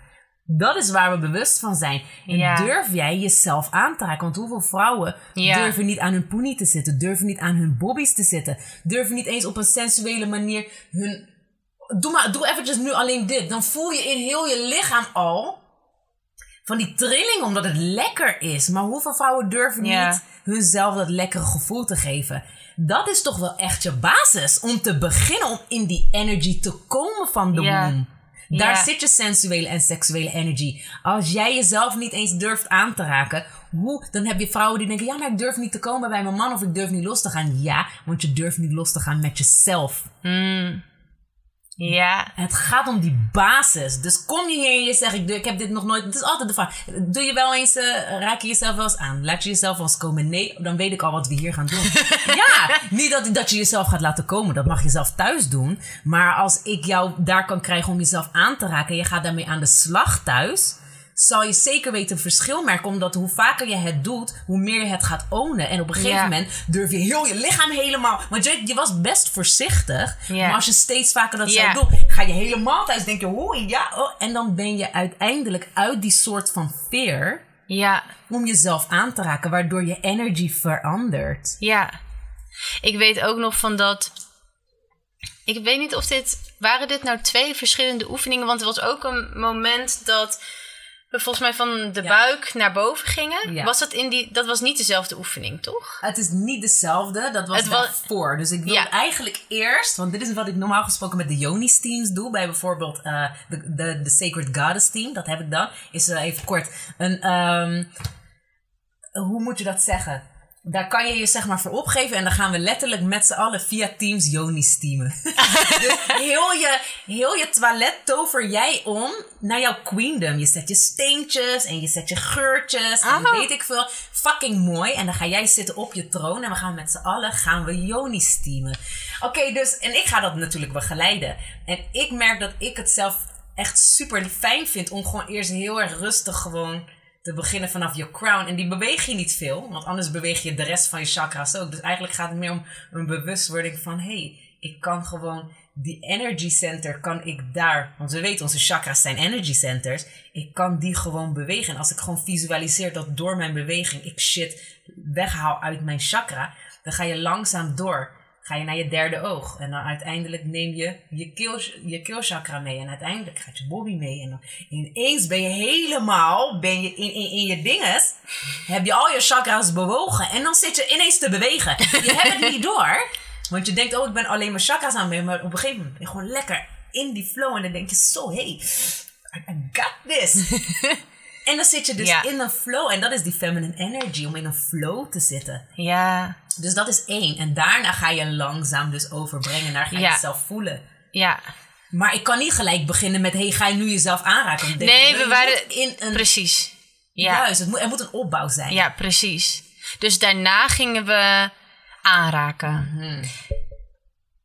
Dat is waar we bewust van zijn. En Ja. durf jij jezelf aan te raken? Want hoeveel vrouwen Ja. durven niet aan hun poenie te zitten, durven niet aan hun bobby's te zitten, durven niet eens op een sensuele manier hun. Doe maar, doe eventjes nu alleen dit. Dan voel je in heel je lichaam al van die trilling omdat het lekker is. Maar hoeveel vrouwen durven Ja. niet hunzelf dat lekkere gevoel te geven? Dat is toch wel echt je basis om te beginnen om in die energy te komen van de Ja. womb. Daar Ja. zit je sensuele en seksuele energy. Als jij jezelf niet eens durft aan te raken, hoe, dan heb je vrouwen die denken: ja, maar ik durf niet te komen bij mijn man of ik durf niet los te gaan. Ja, want je durft niet los te gaan met jezelf. Mm. Ja. Het gaat om die basis. Dus kom je hier en je zegt: ik, ik heb dit nog nooit. Het is altijd de vraag: doe je wel eens, eh, raak je jezelf wel eens aan? Laat je jezelf wel eens komen? Nee, dan weet ik al wat we hier gaan doen. ja, niet dat, dat je jezelf gaat laten komen. Dat mag je zelf thuis doen. Maar als ik jou daar kan krijgen om jezelf aan te raken en je gaat daarmee aan de slag thuis. Zal je zeker weten een verschil merken, omdat hoe vaker je het doet, hoe meer je het gaat ownen. En op een gegeven moment durf je heel je lichaam helemaal. Want je, je was best voorzichtig. Maar als je steeds vaker dat zou doen, ga je helemaal thuis denken, hoi, ja. Oh, en dan ben je uiteindelijk uit die soort van fear Ja. om jezelf aan te raken, waardoor je energy verandert. Ja. Ik weet ook nog van dat. Ik weet niet of dit. Waren dit nou twee verschillende oefeningen? Want er was ook een moment dat volgens mij van de Ja. buik naar boven gingen. Ja. Was dat in die. Dat was niet dezelfde oefening, toch? Het is niet dezelfde, dat was Het was- daarvoor. Dus ik wil Ja. eigenlijk eerst, want dit is wat ik normaal gesproken met de Yonis teams doe. Bij bijvoorbeeld eh, de, de, de Sacred Goddess team, dat heb ik dan. Is eh, even kort een, ehm, hoe moet je dat zeggen? Daar kan je je zeg maar voor opgeven en dan gaan we letterlijk met z'n allen via Teams Yonis teamen. dus heel je, heel je toilet tover jij om naar jouw queendom. Je zet je steentjes en je zet je geurtjes en Oh. weet ik veel. Fucking mooi. En dan ga jij zitten op je troon en we gaan met z'n allen gaan we Yonis teamen. Oké, dus en ik ga dat natuurlijk begeleiden. En ik merk dat ik het zelf echt super fijn vind om gewoon eerst heel erg rustig gewoon te beginnen vanaf je crown. En die beweeg je niet veel, want anders beweeg je de rest van je chakras ook. Dus eigenlijk gaat het meer om een bewustwording van... hé, hey, ik kan gewoon die energy center, kan ik daar... Want we weten, onze chakras zijn energy centers. Ik kan die gewoon bewegen. En als ik gewoon visualiseer dat door mijn beweging ik shit weghaal uit mijn chakra... dan ga je langzaam door. Ga je naar je derde oog. En dan uiteindelijk neem je je, keel, je keelchakra mee. En uiteindelijk gaat je bobby mee. En dan ineens ben je helemaal, ben je in, in, in je dinges, heb je al je chakra's bewogen. En dan zit je ineens te bewegen. Je hebt het niet door. Want je denkt, oh, ik ben alleen mijn chakra's aan het. Maar op een gegeven moment ben je gewoon lekker in die flow. En dan denk je, zo, hey, I got this. en dan zit je dus Ja. in een flow. En dat is die feminine energy, om in een flow te zitten. Ja. Dus dat is één. En daarna ga je langzaam dus overbrengen naar ga je Ja. jezelf voelen. Ja. Maar ik kan niet gelijk beginnen met, hey, ga je nu jezelf aanraken? Denk, Nee, we waren- in een... Precies. Ja. Juist, het moet, er moet een opbouw zijn. Ja, precies. Dus daarna gingen we aanraken. Mhm.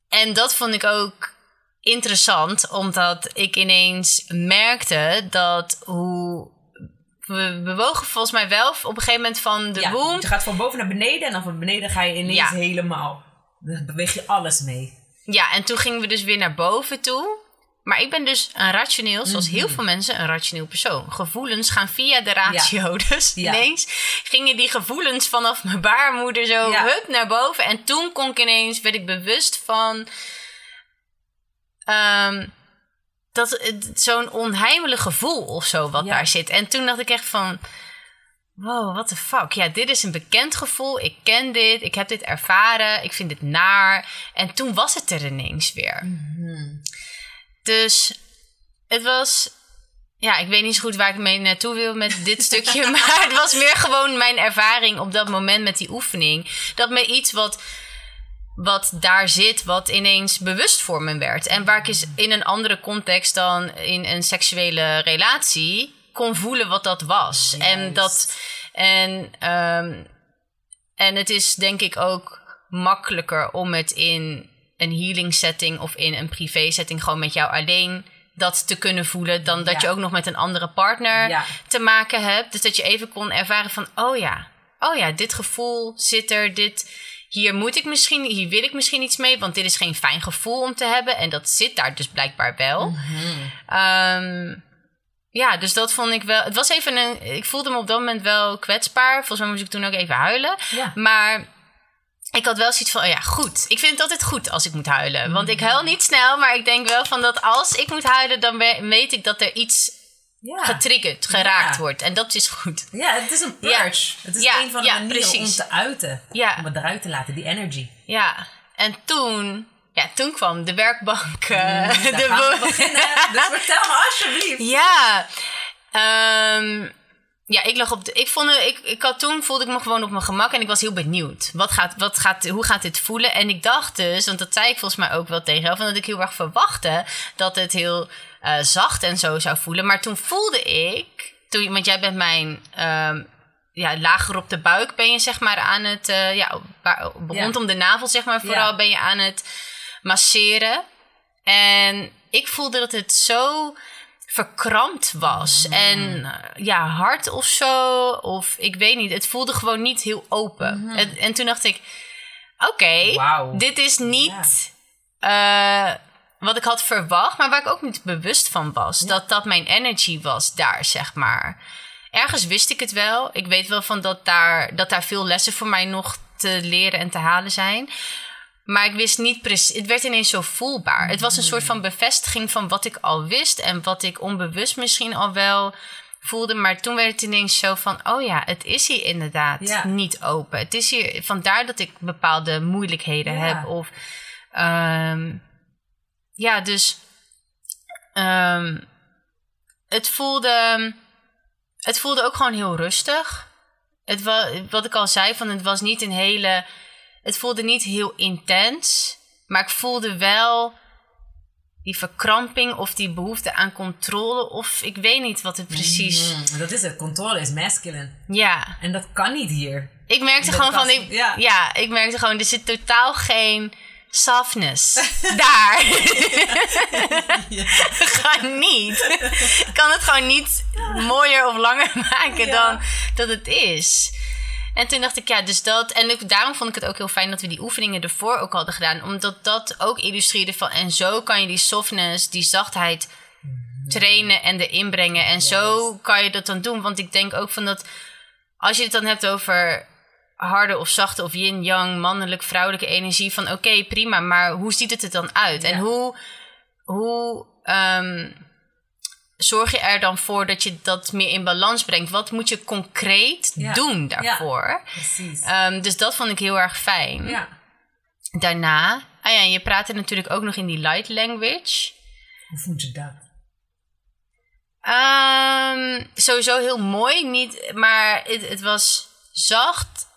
En dat vond ik ook interessant, omdat ik ineens merkte dat hoe. We bewogen volgens mij wel op een gegeven moment van de Ja, want je gaat van boven naar beneden en dan van beneden ga je ineens Ja. helemaal. Dan beweeg je alles mee. Ja, en toen gingen we dus weer naar boven toe. Maar ik ben dus een rationeel, zoals Mhm. heel veel mensen, een rationeel persoon. Gevoelens gaan via de ratio. Dus ineens gingen die gevoelens vanaf mijn baarmoeder zo hup naar boven. En toen kon ik ineens, werd ik bewust van... ehm, dat zo'n onheimelijk gevoel of zo wat Ja. daar zit. En toen dacht ik echt van... wow, what the fuck. Ja, dit is een bekend gevoel. Ik ken dit. Ik heb dit ervaren. Ik vind dit naar. En toen was het er ineens weer. Dus het was... Ja, ik weet niet zo goed waar ik mee naartoe wil met dit stukje. maar het was meer gewoon mijn ervaring op dat moment met die oefening. Dat me iets wat wat daar zit, wat ineens bewust voor me werd. En waar ik eens in een andere context dan in een seksuele relatie kon voelen wat dat was. En dat. En, ehm, en het is denk ik ook makkelijker om het in een healing setting of in een privé setting gewoon met jou alleen dat te kunnen voelen dan dat Ja. je ook nog met een andere partner Ja. te maken hebt. Dus dat je even kon ervaren van, oh ja, oh ja, dit gevoel zit er, dit, hier moet ik misschien, hier wil ik misschien iets mee, want dit is geen fijn gevoel om te hebben en dat zit daar dus blijkbaar wel. Ehm, ja, dus dat vond ik wel. Het was even een. Ik voelde me op dat moment wel kwetsbaar. Volgens mij moest ik toen ook even huilen. Ja. Maar ik had wel zoiets van: oh ja, goed. Ik vind het altijd goed als ik moet huilen. Want ik huil niet snel, maar ik denk wel van dat als ik moet huilen, dan we- weet ik dat er iets Ja. getriggerd, geraakt Ja. wordt. En dat is goed. ja, het is een purge. Het is een van de ja, manieren om precies. te uiten. Om het eruit te laten, die energy. Ja. En toen. Ja, toen kwam de werkbank. eh, Daar de we beginnen. Dus vertel me alsjeblieft. Ja. Ehm, ja, ik lag op de. Ik vond ik, ik had toen voelde ik me gewoon op mijn gemak en ik was heel benieuwd. Wat gaat, wat gaat, hoe gaat dit voelen? En ik dacht dus, want dat zei ik volgens mij ook wel tegen jou, van dat ik heel erg verwachtte dat het heel eh, zacht en zo zou voelen. Maar toen voelde ik, toen, want jij bent mijn. ehm, ja, lager op de buik ben je zeg maar aan het, eh, ja, rondom de navel zeg maar vooral ben je aan het masseren. En ik voelde dat het zo verkrampt was. En eh, ja, hard of zo. Of ik weet niet. Het voelde gewoon niet heel open. en, en toen dacht ik, oké, dit is niet wat ik had verwacht. Maar waar ik ook niet bewust van was. Dat dat mijn energy was daar, zeg maar. Ergens wist ik het wel. Ik weet wel van dat daar, dat daar veel lessen voor mij nog te leren en te halen zijn. Maar ik wist niet precies. Het werd ineens zo voelbaar. Het was een soort van bevestiging van wat ik al wist. En wat ik onbewust misschien al wel voelde. Maar toen werd het ineens zo van: oh ja, het is hier inderdaad Ja. niet open. Het is hier. Vandaar dat ik bepaalde moeilijkheden Ja. heb. Of. ehm, ja, dus. ehm, het voelde. Het voelde ook gewoon heel rustig. Het wa, wat ik al zei, van het was niet een hele. Het voelde niet heel intens. Maar ik voelde wel die verkramping of die behoefte aan controle. Of ik weet niet wat het precies. Mm, dat is het. Controle is masculine. Ja, En dat kan niet hier. ik merkte gewoon van. was- Ik, ja. ja. ik merkte gewoon, er zit totaal geen softness daar. gewoon niet. Ik kan het gewoon niet mooier of langer maken Ja. dan dat het is. En toen dacht ik, ja, dus dat. En daarom vond ik het ook heel fijn dat we die oefeningen ervoor ook hadden gedaan. Omdat dat ook illustreerde van. En zo kan je die softness, die zachtheid trainen en erin brengen. En zo kan je dat dan doen. Want ik denk ook van dat. Als je het dan hebt over harde of zachte of yin-yang, mannelijk, vrouwelijke energie. Van oké, prima, maar hoe ziet het er dan uit? En Ja. hoe, hoe ehm, zorg je er dan voor dat je dat meer in balans brengt? Wat moet je concreet Ja. doen daarvoor? Precies. Ehm, dus dat vond ik heel erg fijn. ja. Daarna, ah ja, je praatte natuurlijk ook nog in die light language. Hoe vond je dat? Ehm, sowieso heel mooi, niet, maar het, het was zacht.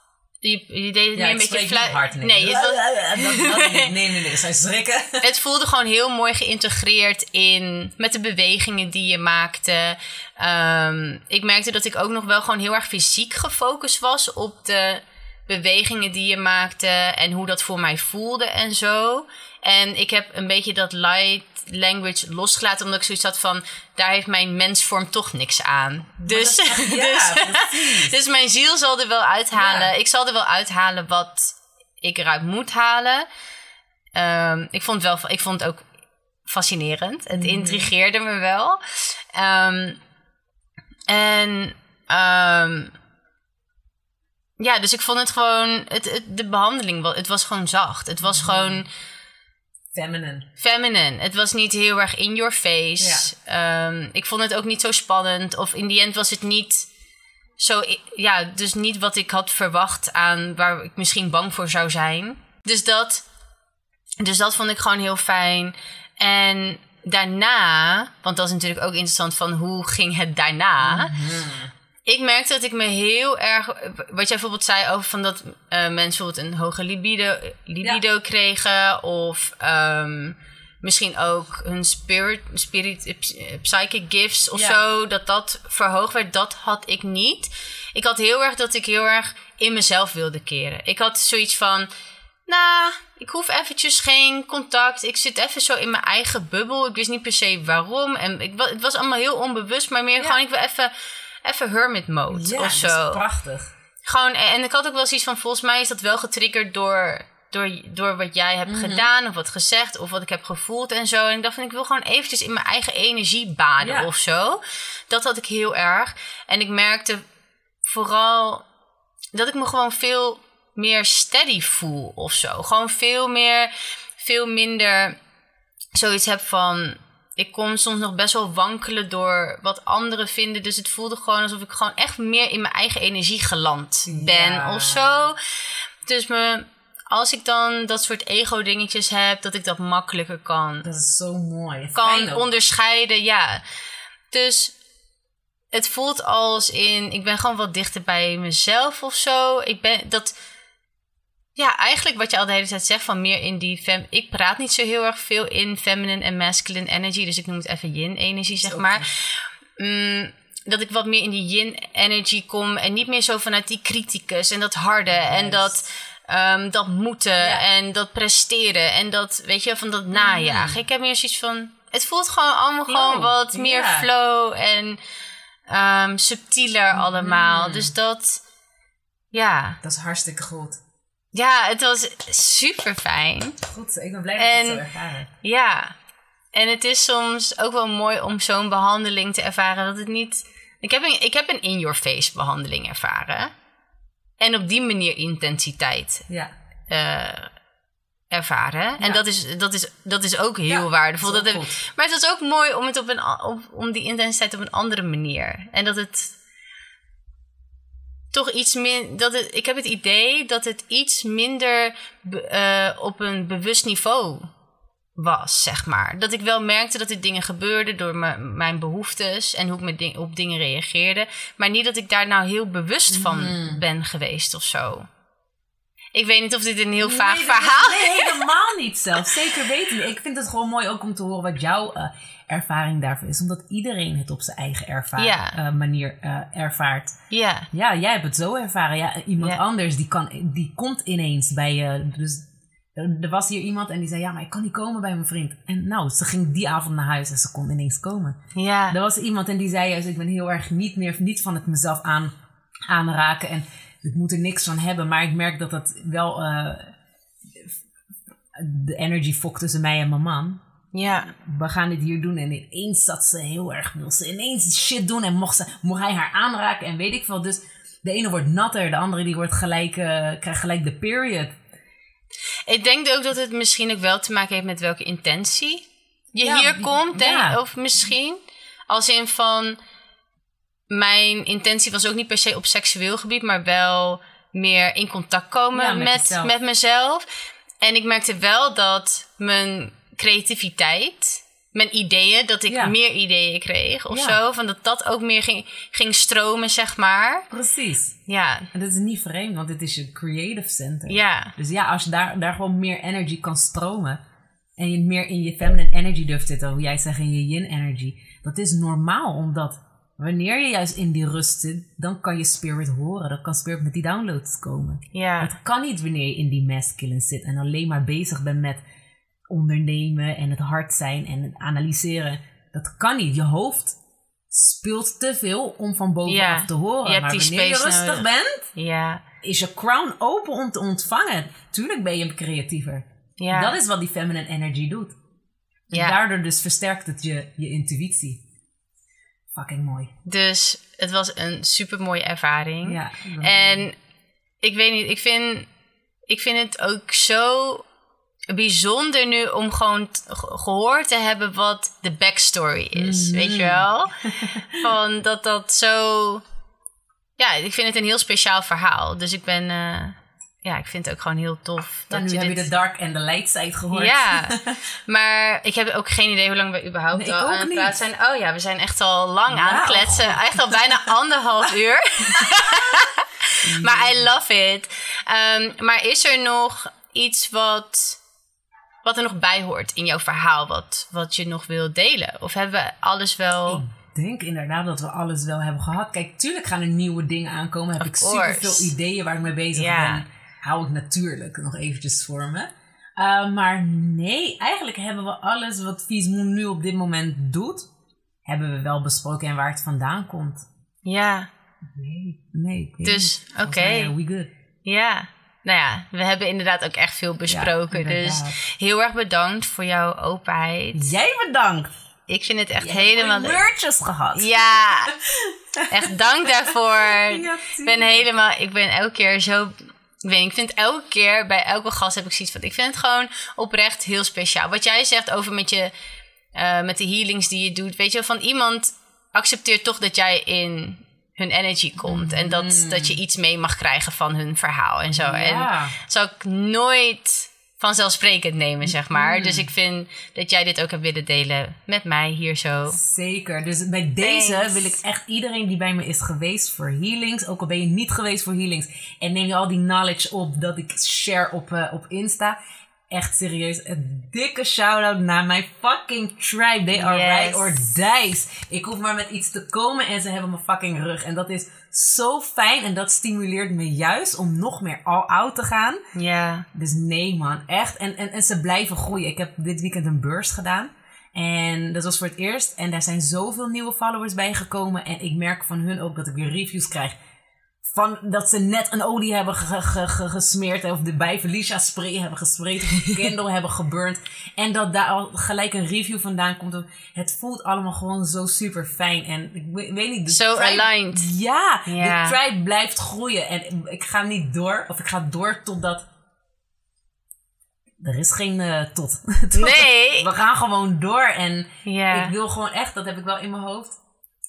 Je, je deed het Ja, meer een beetje fluit. Nee, Nee, het, was- dat, nee, nee, nee. Dat zijn schrikken. het voelde gewoon heel mooi geïntegreerd in met de bewegingen die je maakte. Ehm, ik merkte dat ik ook nog wel gewoon heel erg fysiek gefocust was op de bewegingen die je maakte en hoe dat voor mij voelde en zo. En ik heb een beetje dat light language losgelaten, omdat ik zoiets had van, daar heeft mijn mensvorm toch niks aan. Dus, dat- ja, dus, dus mijn ziel zal er wel uithalen. Ja. Ik zal er wel uithalen wat ik eruit moet halen. Ehm, ik, vond het wel, ik vond het ook fascinerend. Het intrigeerde me wel. Ehm, en ehm, ja, dus ik vond het gewoon, het, het- de behandeling, het was gewoon zacht. Het was gewoon Feminine. feminine. Het was niet heel erg in your face. Ehm, ik vond het ook niet zo spannend. Of in die end was het niet zo, ja, dus niet wat ik had verwacht aan waar ik misschien bang voor zou zijn. Dus dat, dus dat vond ik gewoon heel fijn. En daarna, want dat is natuurlijk ook interessant van hoe ging het daarna. Ik merkte dat ik me heel erg, wat jij bijvoorbeeld zei over van dat eh, mensen bijvoorbeeld een hoge libido, libido kregen of ehm, misschien ook hun spirit, spirit eh, psychic gifts of Ja. zo, dat dat verhoogd werd. Dat had ik niet. Ik had heel erg dat ik heel erg in mezelf wilde keren. Ik had zoiets van, nou, ik hoef eventjes geen contact. Ik zit even zo in mijn eigen bubbel. Ik wist niet per se waarom. En ik, het was allemaal heel onbewust, maar meer Ja. gewoon, ik wil even, even hermit mode Ja, of dat is zo. prachtig. Gewoon, en ik had ook wel zoiets van, volgens mij is dat wel getriggerd door, door, door wat jij hebt gedaan of wat gezegd of wat ik heb gevoeld en zo. En ik dacht van, ik wil gewoon eventjes in mijn eigen energie baden Ja. of zo. Dat had ik heel erg. En ik merkte vooral dat ik me gewoon veel meer steady voel of zo. Gewoon veel meer, veel minder zoiets heb van... Ik kom soms nog best wel wankelen door wat anderen vinden. Dus het voelde gewoon alsof ik gewoon echt meer in mijn eigen energie geland ben Ja. of zo. Dus me, als ik dan dat soort ego-dingetjes heb, dat ik dat makkelijker kan Dat is zo mooi. kan onderscheiden, ja. Dus het voelt als in, ik ben gewoon wat dichter bij mezelf of zo. Ik ben dat, ja, eigenlijk wat je al de hele tijd zegt van meer in die fem. Ik praat niet zo heel erg veel in feminine en masculine energy, dus ik noem het even yin energie, zeg maar. Mm, dat ik wat meer in die yin energy kom en niet meer zo vanuit die criticus en dat harde en dat. ehm, dat moeten Ja. en dat presteren en dat, weet je, van dat najagen. Ik heb meer zoiets van, het voelt gewoon allemaal Flow, gewoon wat meer flow en ehm, subtieler allemaal. Dus dat, ja. Dat is hartstikke goed. Ja, het was super fijn. Goed, ik ben blij dat je het En- zo ervaren. Ja. En het is soms ook wel mooi om zo'n behandeling te ervaren. Dat het niet. Ik heb een, ik heb een in-your-face behandeling ervaren. En op die manier intensiteit Ja. eh, ervaren. En Ja. dat is, dat, is, dat is ook heel Ja, waardevol. dat heb- maar het was ook mooi om, het op een, op, om die intensiteit op een andere manier. En dat het toch iets min. Dat het, ik heb het idee dat het iets minder eh, op een bewust niveau was, zeg maar. Dat ik wel merkte dat er dingen gebeurden door mijn behoeftes en hoe ik met ding- op dingen reageerde. Maar niet dat ik daar nou heel bewust van Mhm. ben geweest of zo. Ik weet niet of dit een heel vaag dat is- verhaal Nee, helemaal niet zelfs. Zeker weten. niet. Ik vind het gewoon mooi ook om te horen wat jouw eh, ervaring daarvoor is. Omdat iedereen het op zijn eigen erva- Ja. eh, manier eh, ervaart. Ja, Ja, jij hebt het zo ervaren. Ja, iemand Ja. anders die, kan, die komt ineens bij je. Dus er er was hier iemand en die zei: Ja, maar ik kan niet komen bij mijn vriend. En nou, ze ging die avond naar huis en ze kon ineens komen. ja, Er was iemand en die zei juist: Ik ben heel erg niet meer niet van het mezelf aan, aanraken. En ik moet er niks van hebben. Maar ik merk dat dat wel eh, de energy fok tussen mij en mijn man. ja, We gaan dit hier doen. En ineens zat ze heel erg, wil ze ineens shit doen. En mocht, ze, mocht hij haar aanraken en weet ik veel. Dus de ene wordt natter, de andere die wordt gelijk, eh, krijgt gelijk de period. Ik denk ook dat het misschien ook wel te maken heeft met welke intentie je Ja, hier komt. Ja. Of misschien als in van... Mijn intentie was ook niet per se op seksueel gebied, maar wel meer in contact komen Ja, met met, mezelf. En ik merkte wel dat mijn creativiteit, mijn ideeën, dat ik Ja. meer ideeën kreeg of Ja. zo. Van dat dat ook meer ging, ging stromen, zeg maar. Precies. Ja, En dat is niet vreemd, want dit is je creative center. ja, Dus ja, als je daar, daar gewoon meer energy kan stromen. En je meer in je feminine energy durft zitten, hoe jij zegt in je yin energy. Dat is normaal, omdat wanneer je juist in die rust zit, dan kan je spirit horen. Dan kan spirit met die downloads komen. ja, Het kan niet wanneer je in die masculine zit en alleen maar bezig bent met ondernemen en het hard zijn en het analyseren. Dat kan niet. Je hoofd speelt te veel om van bovenaf Ja, te horen. je maar wanneer je rustig nodig. bent, ja, is je crown open om te ontvangen. Tuurlijk ben je creatiever. ja. Dat is wat die feminine energy doet. En Ja. daardoor dus versterkt het je, je intuïtie. Fucking mooi. Dus het was een super mooie ervaring. Ja. En ik weet niet, ik vind, ik vind het ook zo bijzonder nu om gewoon gehoord te hebben wat de backstory is. Mhm. Weet je wel? Van dat dat zo. ja, ik vind het een heel speciaal verhaal. Dus ik ben, eh, ja, ik vind het ook gewoon heel tof. Ja, dat nu je heb je dit- de dark en de light side gehoord. Ja, maar ik heb ook geen idee hoe lang we überhaupt Nee, al aan het praten zijn. Oh ja, we zijn echt al lang aan het kletsen. Echt al bijna anderhalf uur. maar I love it. Ehm, maar is er nog iets wat, wat er nog bij hoort in jouw verhaal? Wat, wat je nog wil delen? Of hebben we alles wel... Ik denk inderdaad dat we alles wel hebben gehad. Kijk, tuurlijk gaan er nieuwe dingen aankomen. Heb Of ik super course. veel ideeën waar ik mee bezig Ja. ben. Hou ik natuurlijk nog eventjes voor me. Uh, maar nee, eigenlijk hebben we alles wat Viesmoen nu op dit moment doet, hebben we wel besproken en waar het vandaan komt. Ja, Nee, nee. Dus, oké. uh, we good. ja. Nou ja, we hebben inderdaad ook echt veel besproken. dus heel erg bedankt voor jouw openheid. Jij bedankt. Ik vind het echt helemaal leuk. gehad. Ja, echt dank daarvoor. Ja, ik ben helemaal, ik ben elke keer zo. Ik weet, niet, ik vind elke keer bij elke gast heb ik zoiets van. Ik vind het gewoon oprecht heel speciaal. Wat jij zegt over met je, eh, met de healings die je doet, weet je, wel, van iemand accepteert toch dat jij in hun energy komt en dat, dat je iets mee mag krijgen van hun verhaal en zo. Ja. En zou ik nooit vanzelfsprekend nemen, zeg maar. Dus ik vind dat jij dit ook hebt willen delen met mij hier zo. Zeker. Dus bij deze Thanks. wil ik echt iedereen die bij me is geweest voor healings, ook al ben je niet geweest voor healings, en neem je al die knowledge op dat ik share op, eh, op Insta. Echt serieus, een dikke shout-out naar mijn fucking tribe. They are Yes. right or dies. Ik hoef maar met iets te komen en ze hebben mijn fucking rug. En dat is zo fijn en dat stimuleert me juist om nog meer all-out te gaan. Ja. Dus nee, man, echt. En, en, en ze blijven groeien. Ik heb dit weekend een beurs gedaan. En dat was voor het eerst. En daar zijn zoveel nieuwe followers bij gekomen. En ik merk van hun ook dat ik weer reviews krijg. Van dat ze net een olie hebben ge- ge- ge- gesmeerd. Of de bij Felicia spray hebben gespreid. Of een candle hebben geburnt. En dat daar al gelijk een review vandaan komt. Het voelt allemaal gewoon zo super fijn. En ik we- weet niet. Zo tribe- aligned. Ja, de tribe blijft groeien. En ik ga niet door. Of ik ga door totdat er is geen eh, tot. Tot- Nee. We gaan gewoon door. En ik wil gewoon echt, dat heb ik wel in mijn hoofd,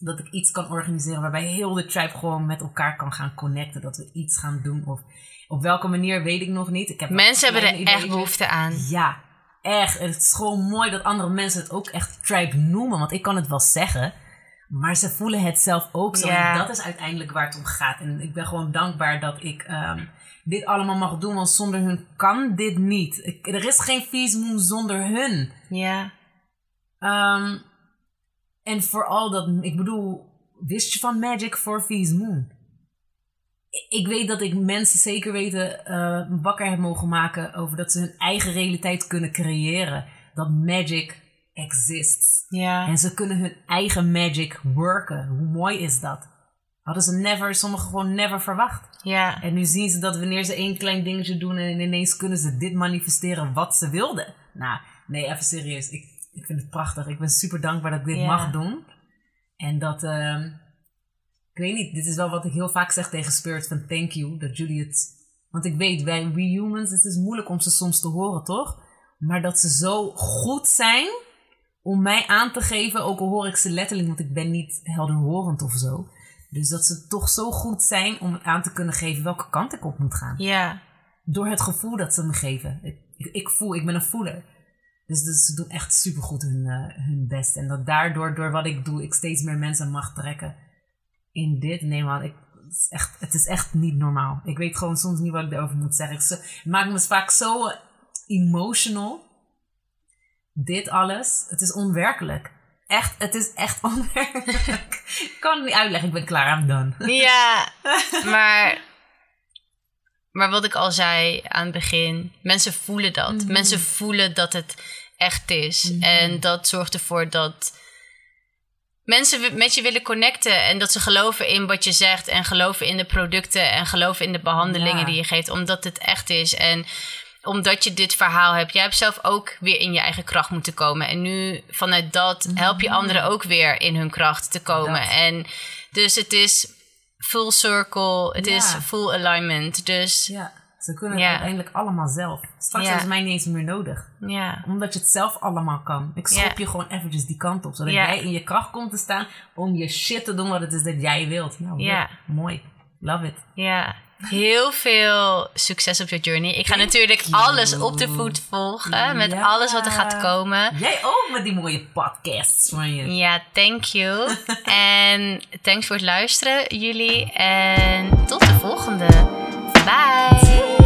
dat ik iets kan organiseren waarbij heel de tribe gewoon met elkaar kan gaan connecten. Dat we iets gaan doen. Of op welke manier weet ik nog niet. Ik heb Mensen hebben er echt behoefte aan. Ja, echt. En het is gewoon mooi dat andere mensen het ook echt tribe noemen. Want ik kan het wel zeggen. Maar ze voelen het zelf ook zo. Ja. En dat is uiteindelijk waar het om gaat. En ik ben gewoon dankbaar dat ik ehm, dit allemaal mag doen. Want zonder hun kan dit niet. Ik- er is geen feestmoon zonder hun. Ja. Ehm, en vooral dat, ik bedoel, wist je van Magic for Feast Moon? Ik weet dat ik mensen zeker weten eh, wakker heb mogen maken over dat ze hun eigen realiteit kunnen creëren. Dat magic exists. Ja. En ze kunnen hun eigen magic worken. Hoe mooi is dat? Hadden ze never, sommigen gewoon never verwacht. Ja. En nu zien ze dat wanneer ze één klein dingetje doen en ineens kunnen ze dit manifesteren wat ze wilden. Nou, nee, even serieus. Ik, ik vind het prachtig. Ik ben super dankbaar dat ik dit Ja. mag doen. En dat, ehm, ik weet niet, dit is wel wat ik heel vaak zeg tegen Spirit van thank you, dat jullie het... Want ik weet, wij we humans, het is moeilijk om ze soms te horen, toch? Maar dat ze zo goed zijn om mij aan te geven, ook al hoor ik ze letterlijk, want ik ben niet helderhorend of zo. Dus dat ze toch zo goed zijn om aan te kunnen geven welke kant ik op moet gaan. Ja. Door het gevoel dat ze me geven. Ik, ik, ik voel, ik ben een voeler. Dus, dus ze doen echt supergoed hun, eh, hun best. En dat daardoor, door wat ik doe, ik steeds meer mensen mag trekken in dit. Nee man, ik, het, is echt, het is echt niet normaal. Ik weet gewoon soms niet wat ik erover moet zeggen. Ik zo- het maakt me vaak zo emotional. Dit alles. Het is onwerkelijk. Echt, het is echt onwerkelijk. ik kan het niet uitleggen. Ik ben klaar, I'm done. Ja. Maar, maar wat ik al zei aan het begin, mensen voelen dat. Mensen voelen dat het echt is. En dat zorgt ervoor dat mensen met je willen connecten en dat ze geloven in wat je zegt en geloven in de producten en geloven in de behandelingen Ja. die je geeft, omdat het echt is. En omdat je dit verhaal hebt. Jij hebt zelf ook weer in je eigen kracht moeten komen. En nu vanuit dat help je anderen ook weer in hun kracht te komen. Dat. En dus het is full circle. Het Ja. is full alignment. Dus Ja, ze kunnen Ja. het uiteindelijk allemaal zelf. Straks hebben ze mij niet eens meer nodig. ja. Omdat je het zelf allemaal kan. Ik schop je gewoon eventjes die kant op. Zodat jij in je kracht komt te staan om je shit te doen wat het is dat jij wilt. Nou, Ja. mooi. Love it. Ja, heel veel succes op je journey. Ik ga Thank natuurlijk you. alles op de voet volgen met Ja. alles wat er gaat komen. Jij ook met die mooie podcasts van je. Ja, thank you. en thanks voor het luisteren, jullie. En tot de volgende. Bye.